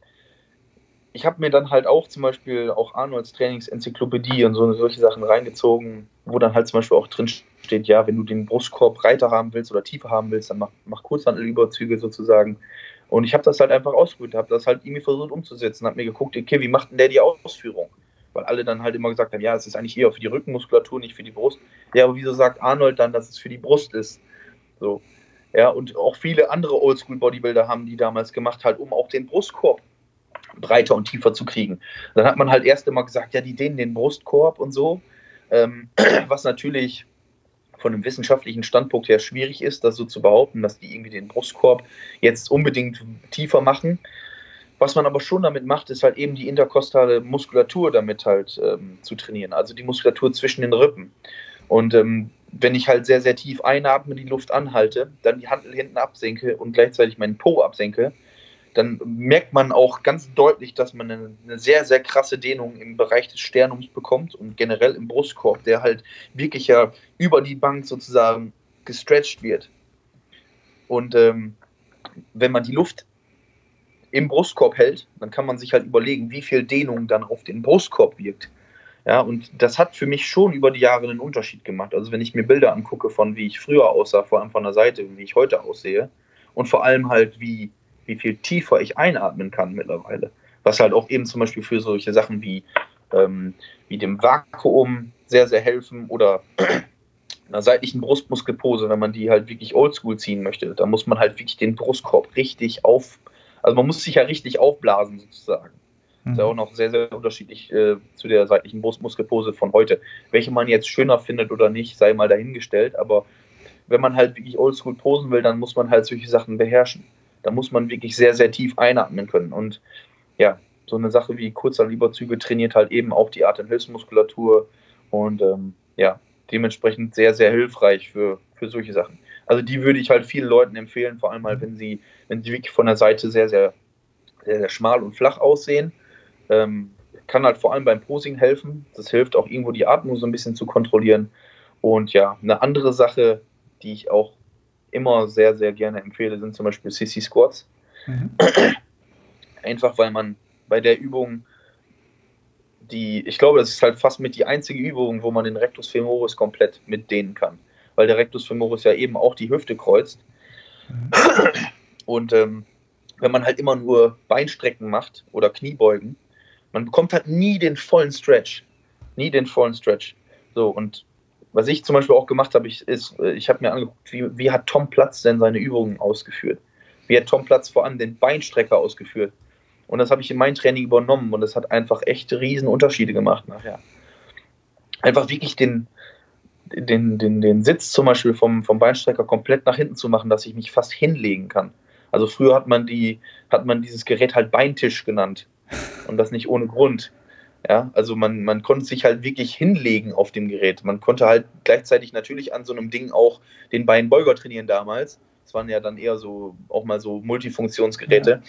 Speaker 2: ich habe mir dann halt auch zum Beispiel auch Arnolds Trainingsenzyklopädie und so solche Sachen reingezogen, wo dann halt zum Beispiel auch drin steht, ja, wenn du den Brustkorb breiter haben willst oder tiefer haben willst, dann mach, mach Kurzhandelüberzüge sozusagen. Und ich habe das halt einfach ausprobiert, habe das halt irgendwie versucht umzusetzen, habe mir geguckt, okay, wie macht denn der die Ausführung? Weil alle dann halt immer gesagt haben, ja, es ist eigentlich eher für die Rückenmuskulatur, nicht für die Brust. Ja, aber wieso sagt Arnold dann, dass es für die Brust ist? So. Ja, und auch viele andere Oldschool-Bodybuilder haben die damals gemacht, halt, um auch den Brustkorb breiter und tiefer zu kriegen. Dann hat man halt erst immer gesagt, ja, die dehnen den Brustkorb und so, ähm, was natürlich von einem wissenschaftlichen Standpunkt her schwierig ist, das so zu behaupten, dass die irgendwie den Brustkorb jetzt unbedingt tiefer machen. Was man aber schon damit macht, ist halt eben die interkostale Muskulatur damit halt ähm, zu trainieren, also die Muskulatur zwischen den Rippen. Und ähm, wenn ich halt sehr, sehr tief einatme, die Luft anhalte, dann die Handel hinten absenke und gleichzeitig meinen Po absenke, dann merkt man auch ganz deutlich, dass man eine, eine, sehr, sehr krasse Dehnung im Bereich des Sternums bekommt und generell im Brustkorb, der halt wirklich ja über die Bank sozusagen gestretched wird. Und ähm, wenn man die Luft im Brustkorb hält, dann kann man sich halt überlegen, wie viel Dehnung dann auf den Brustkorb wirkt. Ja, und das hat für mich schon über die Jahre einen Unterschied gemacht. Also wenn ich mir Bilder angucke von wie ich früher aussah, vor allem von der Seite, wie ich heute aussehe und vor allem halt wie wie viel tiefer ich einatmen kann mittlerweile. Was halt auch eben zum Beispiel für solche Sachen wie, ähm, wie dem Vakuum sehr, sehr helfen oder einer seitlichen Brustmuskelpose, wenn man die halt wirklich oldschool ziehen möchte. Da muss man halt wirklich den Brustkorb richtig auf, also man muss sich ja richtig aufblasen sozusagen. Das ist ja mhm. auch noch sehr, sehr unterschiedlich äh, zu der seitlichen Brustmuskelpose von heute. Welche man jetzt schöner findet oder nicht, sei mal dahingestellt, aber wenn man halt wirklich oldschool posen will, dann muss man halt solche Sachen beherrschen. Da muss man wirklich sehr, sehr tief einatmen können. Und ja, so eine Sache wie kurzer Lieberzüge trainiert halt eben auch die Atemhilfsmuskulatur und ähm, ja, dementsprechend sehr, sehr hilfreich für, für solche Sachen. Also die würde ich halt vielen Leuten empfehlen, vor allem halt, wenn sie, wenn sie wirklich von der Seite sehr, sehr, sehr, sehr schmal und flach aussehen. Ähm, kann halt vor allem beim Posing helfen. Das hilft auch irgendwo die Atmung so ein bisschen zu kontrollieren. Und ja, eine andere Sache, die ich auch immer sehr, sehr gerne empfehle, sind zum Beispiel CC Squats. Mhm. Einfach weil man bei der Übung die, ich glaube, das ist halt fast mit die einzige Übung, wo man den Rectus femoris komplett mitdehnen kann. Weil der Rectus femoris ja eben auch die Hüfte kreuzt. Mhm. Und ähm, wenn man halt immer nur Beinstrecken macht oder Kniebeugen, man bekommt halt nie den vollen Stretch. Nie den vollen Stretch. So, und was ich zum Beispiel auch gemacht habe, ich, äh, ich habe mir angeguckt, wie, wie hat Tom Platz denn seine Übungen ausgeführt? Wie hat Tom Platz vor allem den Beinstrecker ausgeführt? Und das habe ich in mein Training übernommen und das hat einfach echt riesen Unterschiede gemacht nachher. Einfach wirklich den, den, den, den Sitz zum Beispiel vom, vom Beinstrecker komplett nach hinten zu machen, dass ich mich fast hinlegen kann. Also früher hat man, die, hat man dieses Gerät halt Beintisch genannt. Und das nicht ohne Grund. Ja, also man, man konnte sich halt wirklich hinlegen auf dem Gerät. Man konnte halt gleichzeitig natürlich an so einem Ding auch den Beinbeuger trainieren damals. Das waren ja dann eher so auch mal so Multifunktionsgeräte.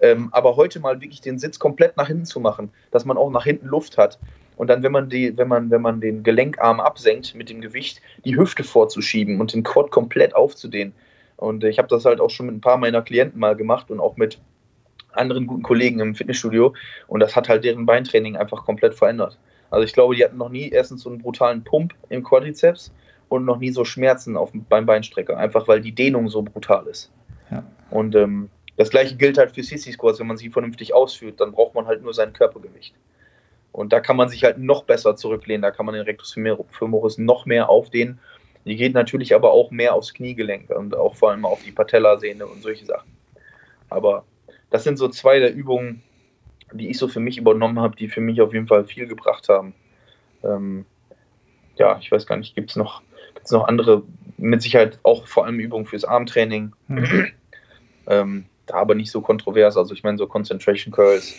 Speaker 2: Ja. Ähm, aber heute mal wirklich den Sitz komplett nach hinten zu machen, dass man auch nach hinten Luft hat. Und dann, wenn man die, wenn man, wenn man den Gelenkarm absenkt mit dem Gewicht, die Hüfte vorzuschieben und den Quad komplett aufzudehnen. Und ich habe das halt auch schon mit ein paar meiner Klienten mal gemacht und auch mit anderen guten Kollegen im Fitnessstudio und das hat halt deren Beintraining einfach komplett verändert. Also ich glaube, die hatten noch nie erstens so einen brutalen Pump im Quadrizeps und noch nie so Schmerzen auf, beim Beinstrecker, einfach weil die Dehnung so brutal ist. Ja. Und ähm, das gleiche gilt halt für Sissy Squats, wenn man sie vernünftig ausführt, dann braucht man halt nur sein Körpergewicht. Und da kann man sich halt noch besser zurücklehnen, da kann man den Rectus femoris noch mehr aufdehnen. Die geht natürlich aber auch mehr aufs Kniegelenk und auch vor allem auf die Patellasehne und solche Sachen. Aber das sind so zwei der Übungen, die ich so für mich übernommen habe, die für mich auf jeden Fall viel gebracht haben. Ähm, ja, ich weiß gar nicht, gibt es noch, gibt's noch andere, mit Sicherheit auch vor allem Übungen fürs Armtraining. Mhm. ähm, da aber nicht so kontrovers. Also ich meine, so Concentration Curls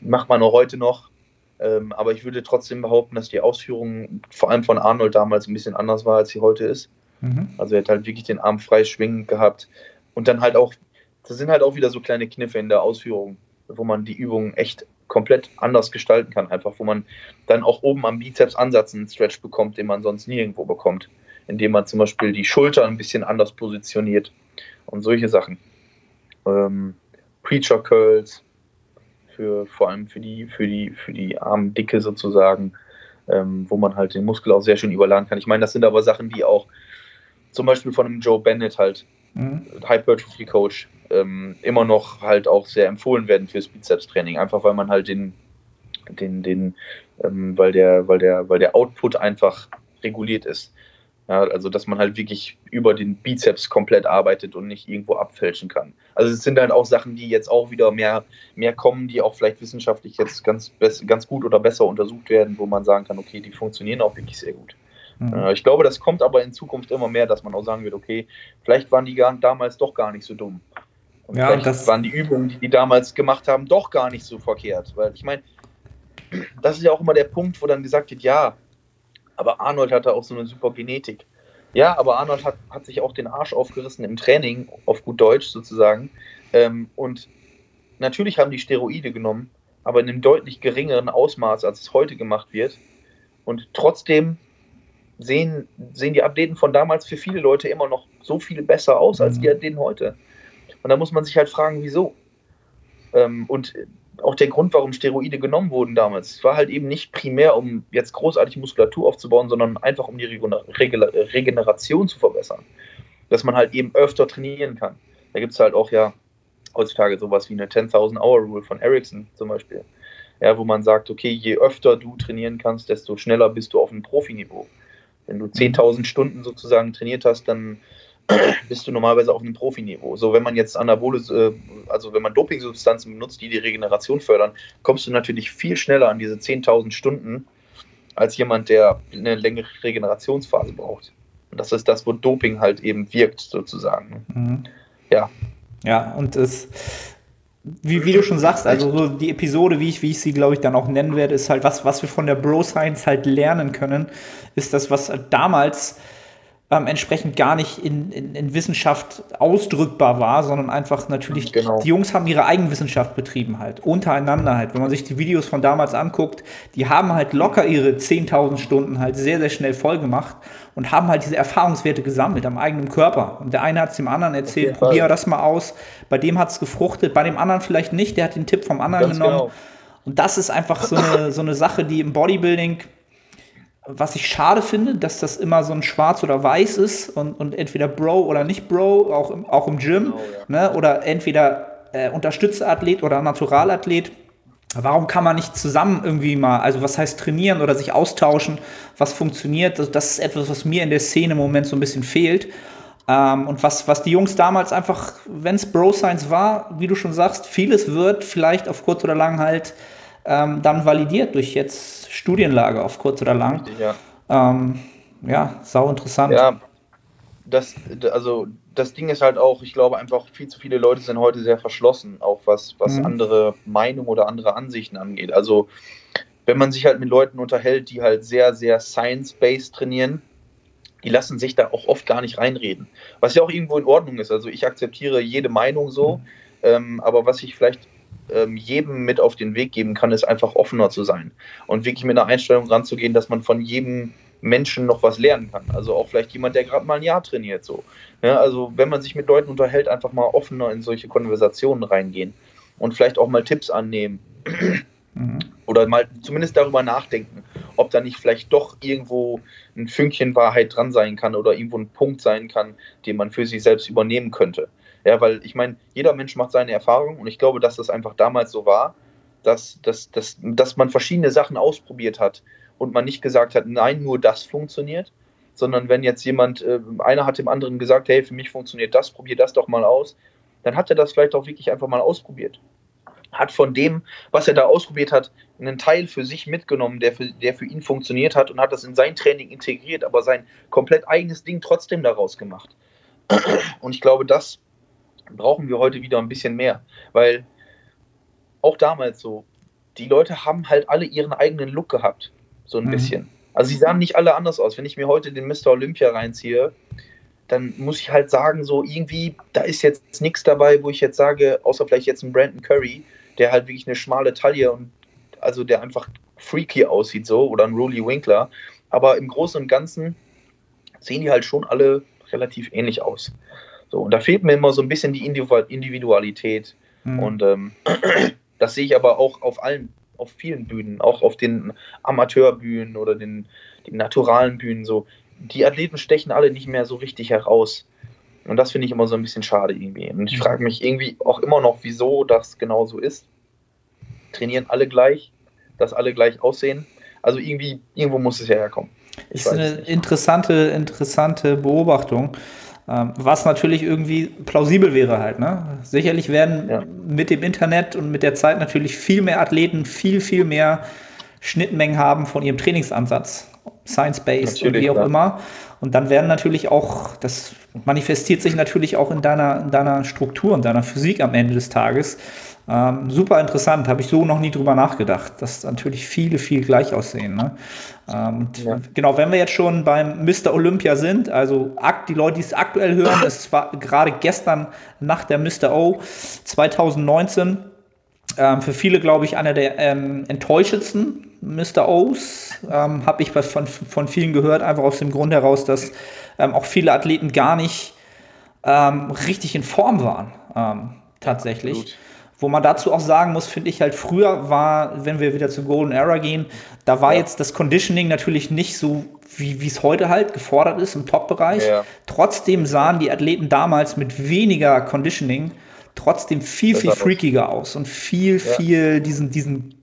Speaker 2: macht man auch heute noch. Ähm, aber ich würde trotzdem behaupten, dass die Ausführung vor allem von Arnold damals ein bisschen anders war, als sie heute ist. Mhm. Also er hat halt wirklich den Arm frei schwingen gehabt. Und dann halt auch, das sind halt auch wieder so kleine Kniffe in der Ausführung, wo man die Übungen echt komplett anders gestalten kann. Einfach, wo man dann auch oben am Bizeps-Ansatz einen Stretch bekommt, den man sonst nirgendwo bekommt. Indem man zum Beispiel die Schulter ein bisschen anders positioniert und solche Sachen. Ähm, Preacher Curls, für vor allem für die, für die, für die Armdicke sozusagen, ähm, wo man halt den Muskel auch sehr schön überladen kann. Ich meine, das sind aber Sachen, die auch zum Beispiel von einem Joe Bennett halt, mhm. Hypertrophy Coach, ähm, immer noch halt auch sehr empfohlen werden fürs Bizeps-Training. Einfach weil man halt den, den, den, ähm, weil der, weil der, weil der Output einfach reguliert ist. Ja, also dass man halt wirklich über den Bizeps komplett arbeitet und nicht irgendwo abfälschen kann. Also es sind halt auch Sachen, die jetzt auch wieder mehr, mehr kommen, die auch vielleicht wissenschaftlich jetzt ganz, ganz gut oder besser untersucht werden, wo man sagen kann, okay, die funktionieren auch wirklich sehr gut. Mhm. Äh, ich glaube, das kommt aber in Zukunft immer mehr, dass man auch sagen wird, okay, vielleicht waren die gar, damals doch gar nicht so dumm. Und ja, das waren die Übungen, die die damals gemacht haben, doch gar nicht so verkehrt. Weil ich meine, das ist ja auch immer der Punkt, wo dann gesagt wird, ja, aber Arnold hatte auch so eine super Genetik. Ja, aber Arnold hat, hat sich auch den Arsch aufgerissen im Training, auf gut Deutsch sozusagen. Ähm, und natürlich haben die Steroide genommen, aber in einem deutlich geringeren Ausmaß, als es heute gemacht wird. Und trotzdem sehen, sehen die Athleten von damals für viele Leute immer noch so viel besser aus als die mhm. Athleten heute. Und da muss man sich halt fragen, wieso. Ähm, und auch der Grund, warum Steroide genommen wurden damals. War halt eben nicht primär, um jetzt großartig Muskulatur aufzubauen, sondern einfach um die Regeneration zu verbessern. Dass man halt eben öfter trainieren kann. Da gibt es halt auch ja heutzutage sowas wie eine 10.000 Hour Rule von Ericsson zum Beispiel. Ja, wo man sagt, okay, je öfter du trainieren kannst, desto schneller bist du auf einem Profiniveau. Wenn du 10.000 Stunden sozusagen trainiert hast, dann bist du normalerweise auf einem Profiniveau. So, wenn man jetzt Anabole, äh, also wenn man Dopingsubstanzen benutzt, die die Regeneration fördern, kommst du natürlich viel schneller an diese 10.000 Stunden als jemand, der eine längere Regenerationsphase braucht. Und das ist das, wo Doping halt eben wirkt, sozusagen. Mhm. Ja.
Speaker 3: Ja, und es, wie, wie, du schon sagst, also so die Episode, wie ich, wie ich sie, glaube ich, dann auch nennen werde, ist halt was, was wir von der Bro Science halt lernen können, ist das, was damals ähm, entsprechend gar nicht in, in, in, Wissenschaft ausdrückbar war, sondern einfach natürlich, genau. die Jungs haben ihre Eigenwissenschaft betrieben halt, untereinander halt. Wenn man sich die Videos von damals anguckt, die haben halt locker ihre 10.000 Stunden halt sehr, sehr schnell voll gemacht und haben halt diese Erfahrungswerte gesammelt am eigenen Körper. Und der eine hat es dem anderen erzählt, probier das mal aus, bei dem hat es gefruchtet, bei dem anderen vielleicht nicht, der hat den Tipp vom anderen Ganz genommen. Genau. Und das ist einfach so eine, so eine Sache, die im Bodybuilding was ich schade finde, dass das immer so ein Schwarz oder Weiß ist und, und entweder Bro oder nicht Bro, auch im, auch im Gym, genau, ja. ne? oder entweder äh, Unterstützerathlet oder Naturalathlet. Warum kann man nicht zusammen irgendwie mal, also was heißt trainieren oder sich austauschen, was funktioniert? Das, das ist etwas, was mir in der Szene im Moment so ein bisschen fehlt. Ähm, und was, was die Jungs damals einfach, wenn es Bro Science war, wie du schon sagst, vieles wird vielleicht auf kurz oder lang halt ähm, dann validiert durch jetzt Studienlage auf kurz oder lang. Ja. Ähm, ja, sau interessant.
Speaker 2: Ja, das, also das Ding ist halt auch, ich glaube einfach, viel zu viele Leute sind heute sehr verschlossen, auch was, was mhm. andere Meinungen oder andere Ansichten angeht. Also wenn man sich halt mit Leuten unterhält, die halt sehr, sehr science-based trainieren, die lassen sich da auch oft gar nicht reinreden. Was ja auch irgendwo in Ordnung ist. Also ich akzeptiere jede Meinung so, mhm. ähm, aber was ich vielleicht ähm, jedem mit auf den Weg geben kann, ist einfach offener zu sein und wirklich mit einer Einstellung ranzugehen, dass man von jedem Menschen noch was lernen kann. Also auch vielleicht jemand, der gerade mal ein Jahr trainiert. So. Ja, also wenn man sich mit Leuten unterhält, einfach mal offener in solche Konversationen reingehen. und vielleicht auch mal Tipps annehmen. Mhm. Oder mal zumindest darüber nachdenken, ob da nicht vielleicht doch irgendwo ein Fünkchen Wahrheit dran sein kann oder irgendwo ein Punkt sein kann, den man für sich selbst übernehmen könnte. Ja, weil ich meine, jeder Mensch macht seine Erfahrung und ich glaube, dass das einfach damals so war, dass, dass, dass, dass man verschiedene Sachen ausprobiert hat und man nicht gesagt hat, nein, nur das funktioniert, sondern wenn jetzt jemand, äh, einer hat dem anderen gesagt, hey, für mich funktioniert das, probier das doch mal aus, dann hat er das vielleicht auch wirklich einfach mal ausprobiert. Hat von dem, was er da ausprobiert hat, einen Teil für sich mitgenommen, der für, der für ihn funktioniert hat und hat das in sein Training integriert, aber sein komplett eigenes Ding trotzdem daraus gemacht. Und ich glaube, das brauchen wir heute wieder ein bisschen mehr, weil auch damals so, die Leute haben halt alle ihren eigenen Look gehabt, so ein mhm. bisschen. Also sie sahen nicht alle anders aus. Wenn ich mir heute den Mr. Olympia reinziehe, dann muss ich halt sagen, so irgendwie, da ist jetzt nichts dabei, wo ich jetzt sage, außer vielleicht jetzt ein Brandon Curry, der halt wirklich eine schmale Taille und also der einfach freaky aussieht so, oder ein Rolly Winkler. Aber im Großen und Ganzen sehen die halt schon alle relativ ähnlich aus. So, und da fehlt mir immer so ein bisschen die Individualität. Mhm. Und ähm, das sehe ich aber auch auf allen auf vielen Bühnen, auch auf den Amateurbühnen oder den, den naturalen Bühnen so. Die Athleten stechen alle nicht mehr so richtig heraus. Und das finde ich immer so ein bisschen schade irgendwie. Und ich frage mich irgendwie auch immer noch, wieso das genau so ist. Trainieren alle gleich, dass alle gleich aussehen. Also irgendwie, irgendwo muss es ja herkommen.
Speaker 3: Ich ist eine interessante, interessante Beobachtung. Ähm, was natürlich irgendwie plausibel wäre halt. Ne? Sicherlich werden ja. mit dem Internet und mit der Zeit natürlich viel mehr Athleten viel, viel mehr Schnittmengen haben von ihrem Trainingsansatz. Science-based und wie auch ja. immer. Und dann werden natürlich auch, das manifestiert sich natürlich auch in deiner, in deiner Struktur und deiner Physik am Ende des Tages. Ähm, super interessant, habe ich so noch nie drüber nachgedacht, dass natürlich viele viel gleich aussehen. Ne? Ähm, ja. Genau, wenn wir jetzt schon beim Mr. Olympia sind, also die Leute, die es aktuell hören, es war gerade gestern nach der Mr. O 2019. Ähm, für viele, glaube ich, einer der ähm, enttäuschendsten Mr. O's. Ähm, Habe ich von, von vielen gehört, einfach aus dem Grund heraus, dass ähm, auch viele Athleten gar nicht richtig in Form waren. Tatsächlich. Absolut. Wo man dazu auch sagen muss, finde ich halt, früher war, wenn wir wieder zur Golden Era gehen, da war ja. jetzt das Conditioning natürlich nicht so, wie es heute halt gefordert ist im Top-Bereich. Ja. Trotzdem sahen die Athleten damals mit weniger Conditioning trotzdem viel, das viel freakiger aus und viel, ja. viel diesen, diesen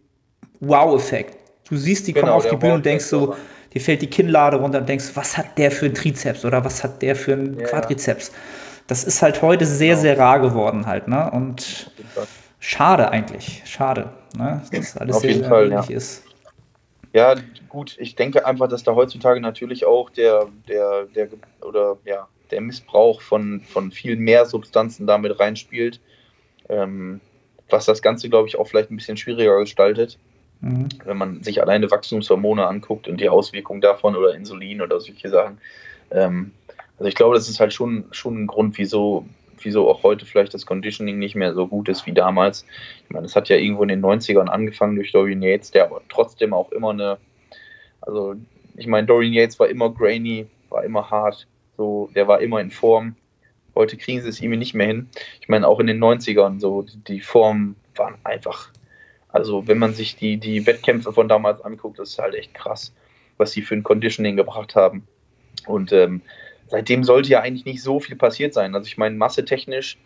Speaker 3: Wow-Effekt. Du siehst, die genau, kommen auf die Bühne und denkst so, dir fällt die Kinnlade runter und denkst, was hat der für einen Trizeps oder was hat der für einen Quadrizeps? Das ist halt heute sehr, genau. sehr rar geworden halt, ne? Und Schade eigentlich, schade, ne? dass alles
Speaker 2: Auf jeden Fall, ja. ist. Ja, gut, ich denke einfach, dass da heutzutage natürlich auch der, der, der oder ja, der Missbrauch von, von viel mehr Substanzen damit reinspielt, ähm, was das Ganze, glaube ich, auch vielleicht ein bisschen schwieriger gestaltet. Mhm. Wenn man sich alleine Wachstumshormone anguckt und die Auswirkungen davon oder Insulin oder solche Sachen. Ähm, also ich glaube, das ist halt schon, schon ein Grund, wieso wieso auch heute vielleicht das Conditioning nicht mehr so gut ist wie damals. Ich meine, es hat ja irgendwo in den 90ern angefangen durch Dorian Yates, der aber trotzdem auch immer eine, also ich meine, Dorian Yates war immer grainy, war immer hart, so, der war immer in Form. Heute kriegen sie es irgendwie nicht mehr hin. Ich meine, auch in den 90ern, so, die Formen waren einfach, also wenn man sich die, die Wettkämpfe von damals anguckt, das ist halt echt krass, was sie für ein Conditioning gebracht haben. Und ähm, seitdem sollte ja eigentlich nicht so viel passiert sein. Also ich meine, massetechnisch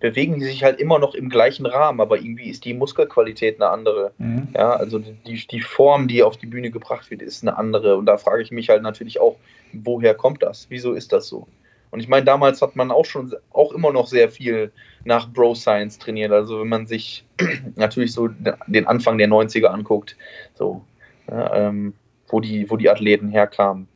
Speaker 2: bewegen die sich halt immer noch im gleichen Rahmen, aber irgendwie ist die Muskelqualität eine andere. Mhm. Ja, also die, die Form, die auf die Bühne gebracht wird, ist eine andere. Und da frage ich mich halt natürlich auch, woher kommt das? Wieso ist das so? Und ich meine, damals hat man auch schon auch immer noch sehr viel nach Bro Science trainiert. Also wenn man sich natürlich so den Anfang der 90er anguckt, so, ja, ähm, wo, die, wo die Athleten herkamen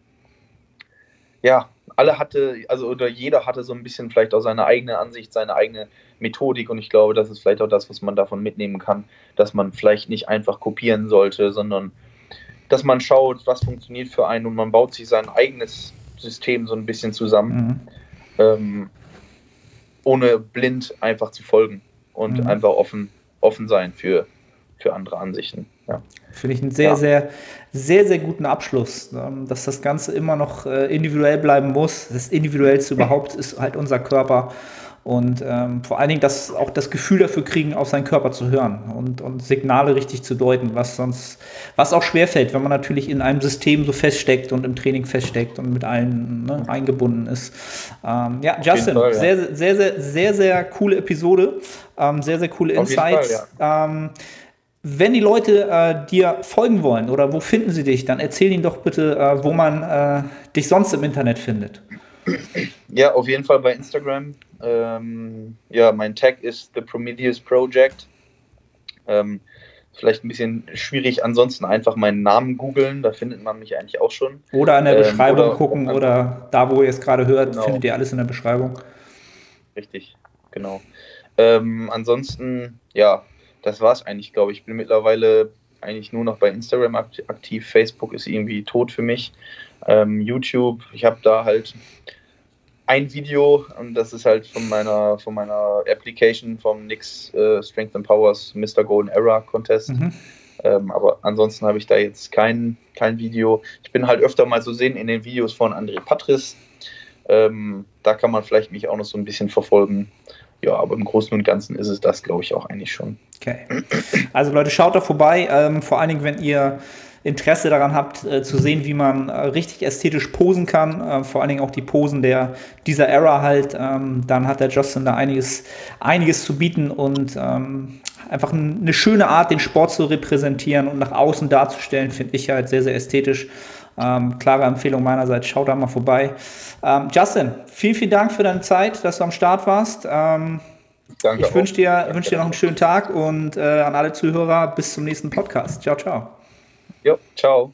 Speaker 2: ja, alle hatte, also oder jeder hatte so ein bisschen vielleicht auch seine eigene Ansicht, seine eigene Methodik und ich glaube, das ist vielleicht auch das, was man davon mitnehmen kann, dass man vielleicht nicht einfach kopieren sollte, sondern dass man schaut, was funktioniert für einen und man baut sich sein eigenes System so ein bisschen zusammen, mhm. ähm, ohne blind einfach zu folgen und mhm. einfach offen, offen sein für, für andere Ansichten. Ja.
Speaker 3: Finde ich einen sehr, ja. sehr, sehr, sehr guten Abschluss, ähm, dass das Ganze immer noch äh, individuell bleiben muss. Das Individuellste überhaupt ist halt unser Körper und ähm, vor allen Dingen das, auch das Gefühl dafür kriegen, auf seinen Körper zu hören und, und Signale richtig zu deuten, was sonst, was auch schwerfällt, wenn man natürlich in einem System so feststeckt und im Training feststeckt und mit allen ne, eingebunden ist. Ähm, ja, Justin, Fall, ja. Sehr, sehr, sehr, sehr, sehr coole Episode, ähm, sehr, sehr coole Insights. Fall, ja. Wenn die Leute äh, dir folgen wollen oder wo finden sie dich, dann erzähl ihnen doch bitte, äh, wo man äh, dich sonst im Internet findet.
Speaker 2: Ja, auf jeden Fall bei Instagram. Ähm, ja, mein Tag ist The Prometheus Project. Ähm, vielleicht ein bisschen schwierig, ansonsten einfach meinen Namen googeln, da findet man mich eigentlich auch schon.
Speaker 3: Oder in der ähm, Beschreibung oder, gucken oder da, wo ihr es gerade hört, genau. findet ihr alles in der Beschreibung.
Speaker 2: Richtig, genau. Ähm, ansonsten, ja, das war es eigentlich, glaube ich. Ich bin mittlerweile eigentlich nur noch bei Instagram aktiv. Facebook ist irgendwie tot für mich. Ähm, YouTube, ich habe da halt ein Video und das ist halt von meiner von meiner Application vom Nix äh, Strength and Powers Mr. Golden Era Contest. Mhm. Ähm, aber ansonsten habe ich da jetzt kein, kein Video. Ich bin halt öfter mal zu sehen in den Videos von André Patris. Ähm, da kann man vielleicht mich auch noch so ein bisschen verfolgen. Ja, aber im Großen und Ganzen ist es das, glaube ich, auch eigentlich schon.
Speaker 3: Okay. Also Leute, schaut da vorbei. Ähm, vor allen Dingen, wenn ihr Interesse daran habt, äh, zu sehen, wie man äh, richtig ästhetisch posen kann, äh, vor allen Dingen auch die Posen der, dieser Era halt, ähm, dann hat der Justin da einiges, einiges zu bieten und ähm, einfach ein, eine schöne Art, den Sport zu repräsentieren und nach außen darzustellen, finde ich halt sehr, sehr ästhetisch. Ähm, klare Empfehlung meinerseits, schau da mal vorbei. Ähm, Justin, vielen, vielen Dank für deine Zeit, dass du am Start warst. Ähm, Danke ich wünsche dir, wünsch dir noch einen schönen Tag und äh, an alle Zuhörer bis zum nächsten Podcast. Ciao, ciao.
Speaker 2: Jo, ciao.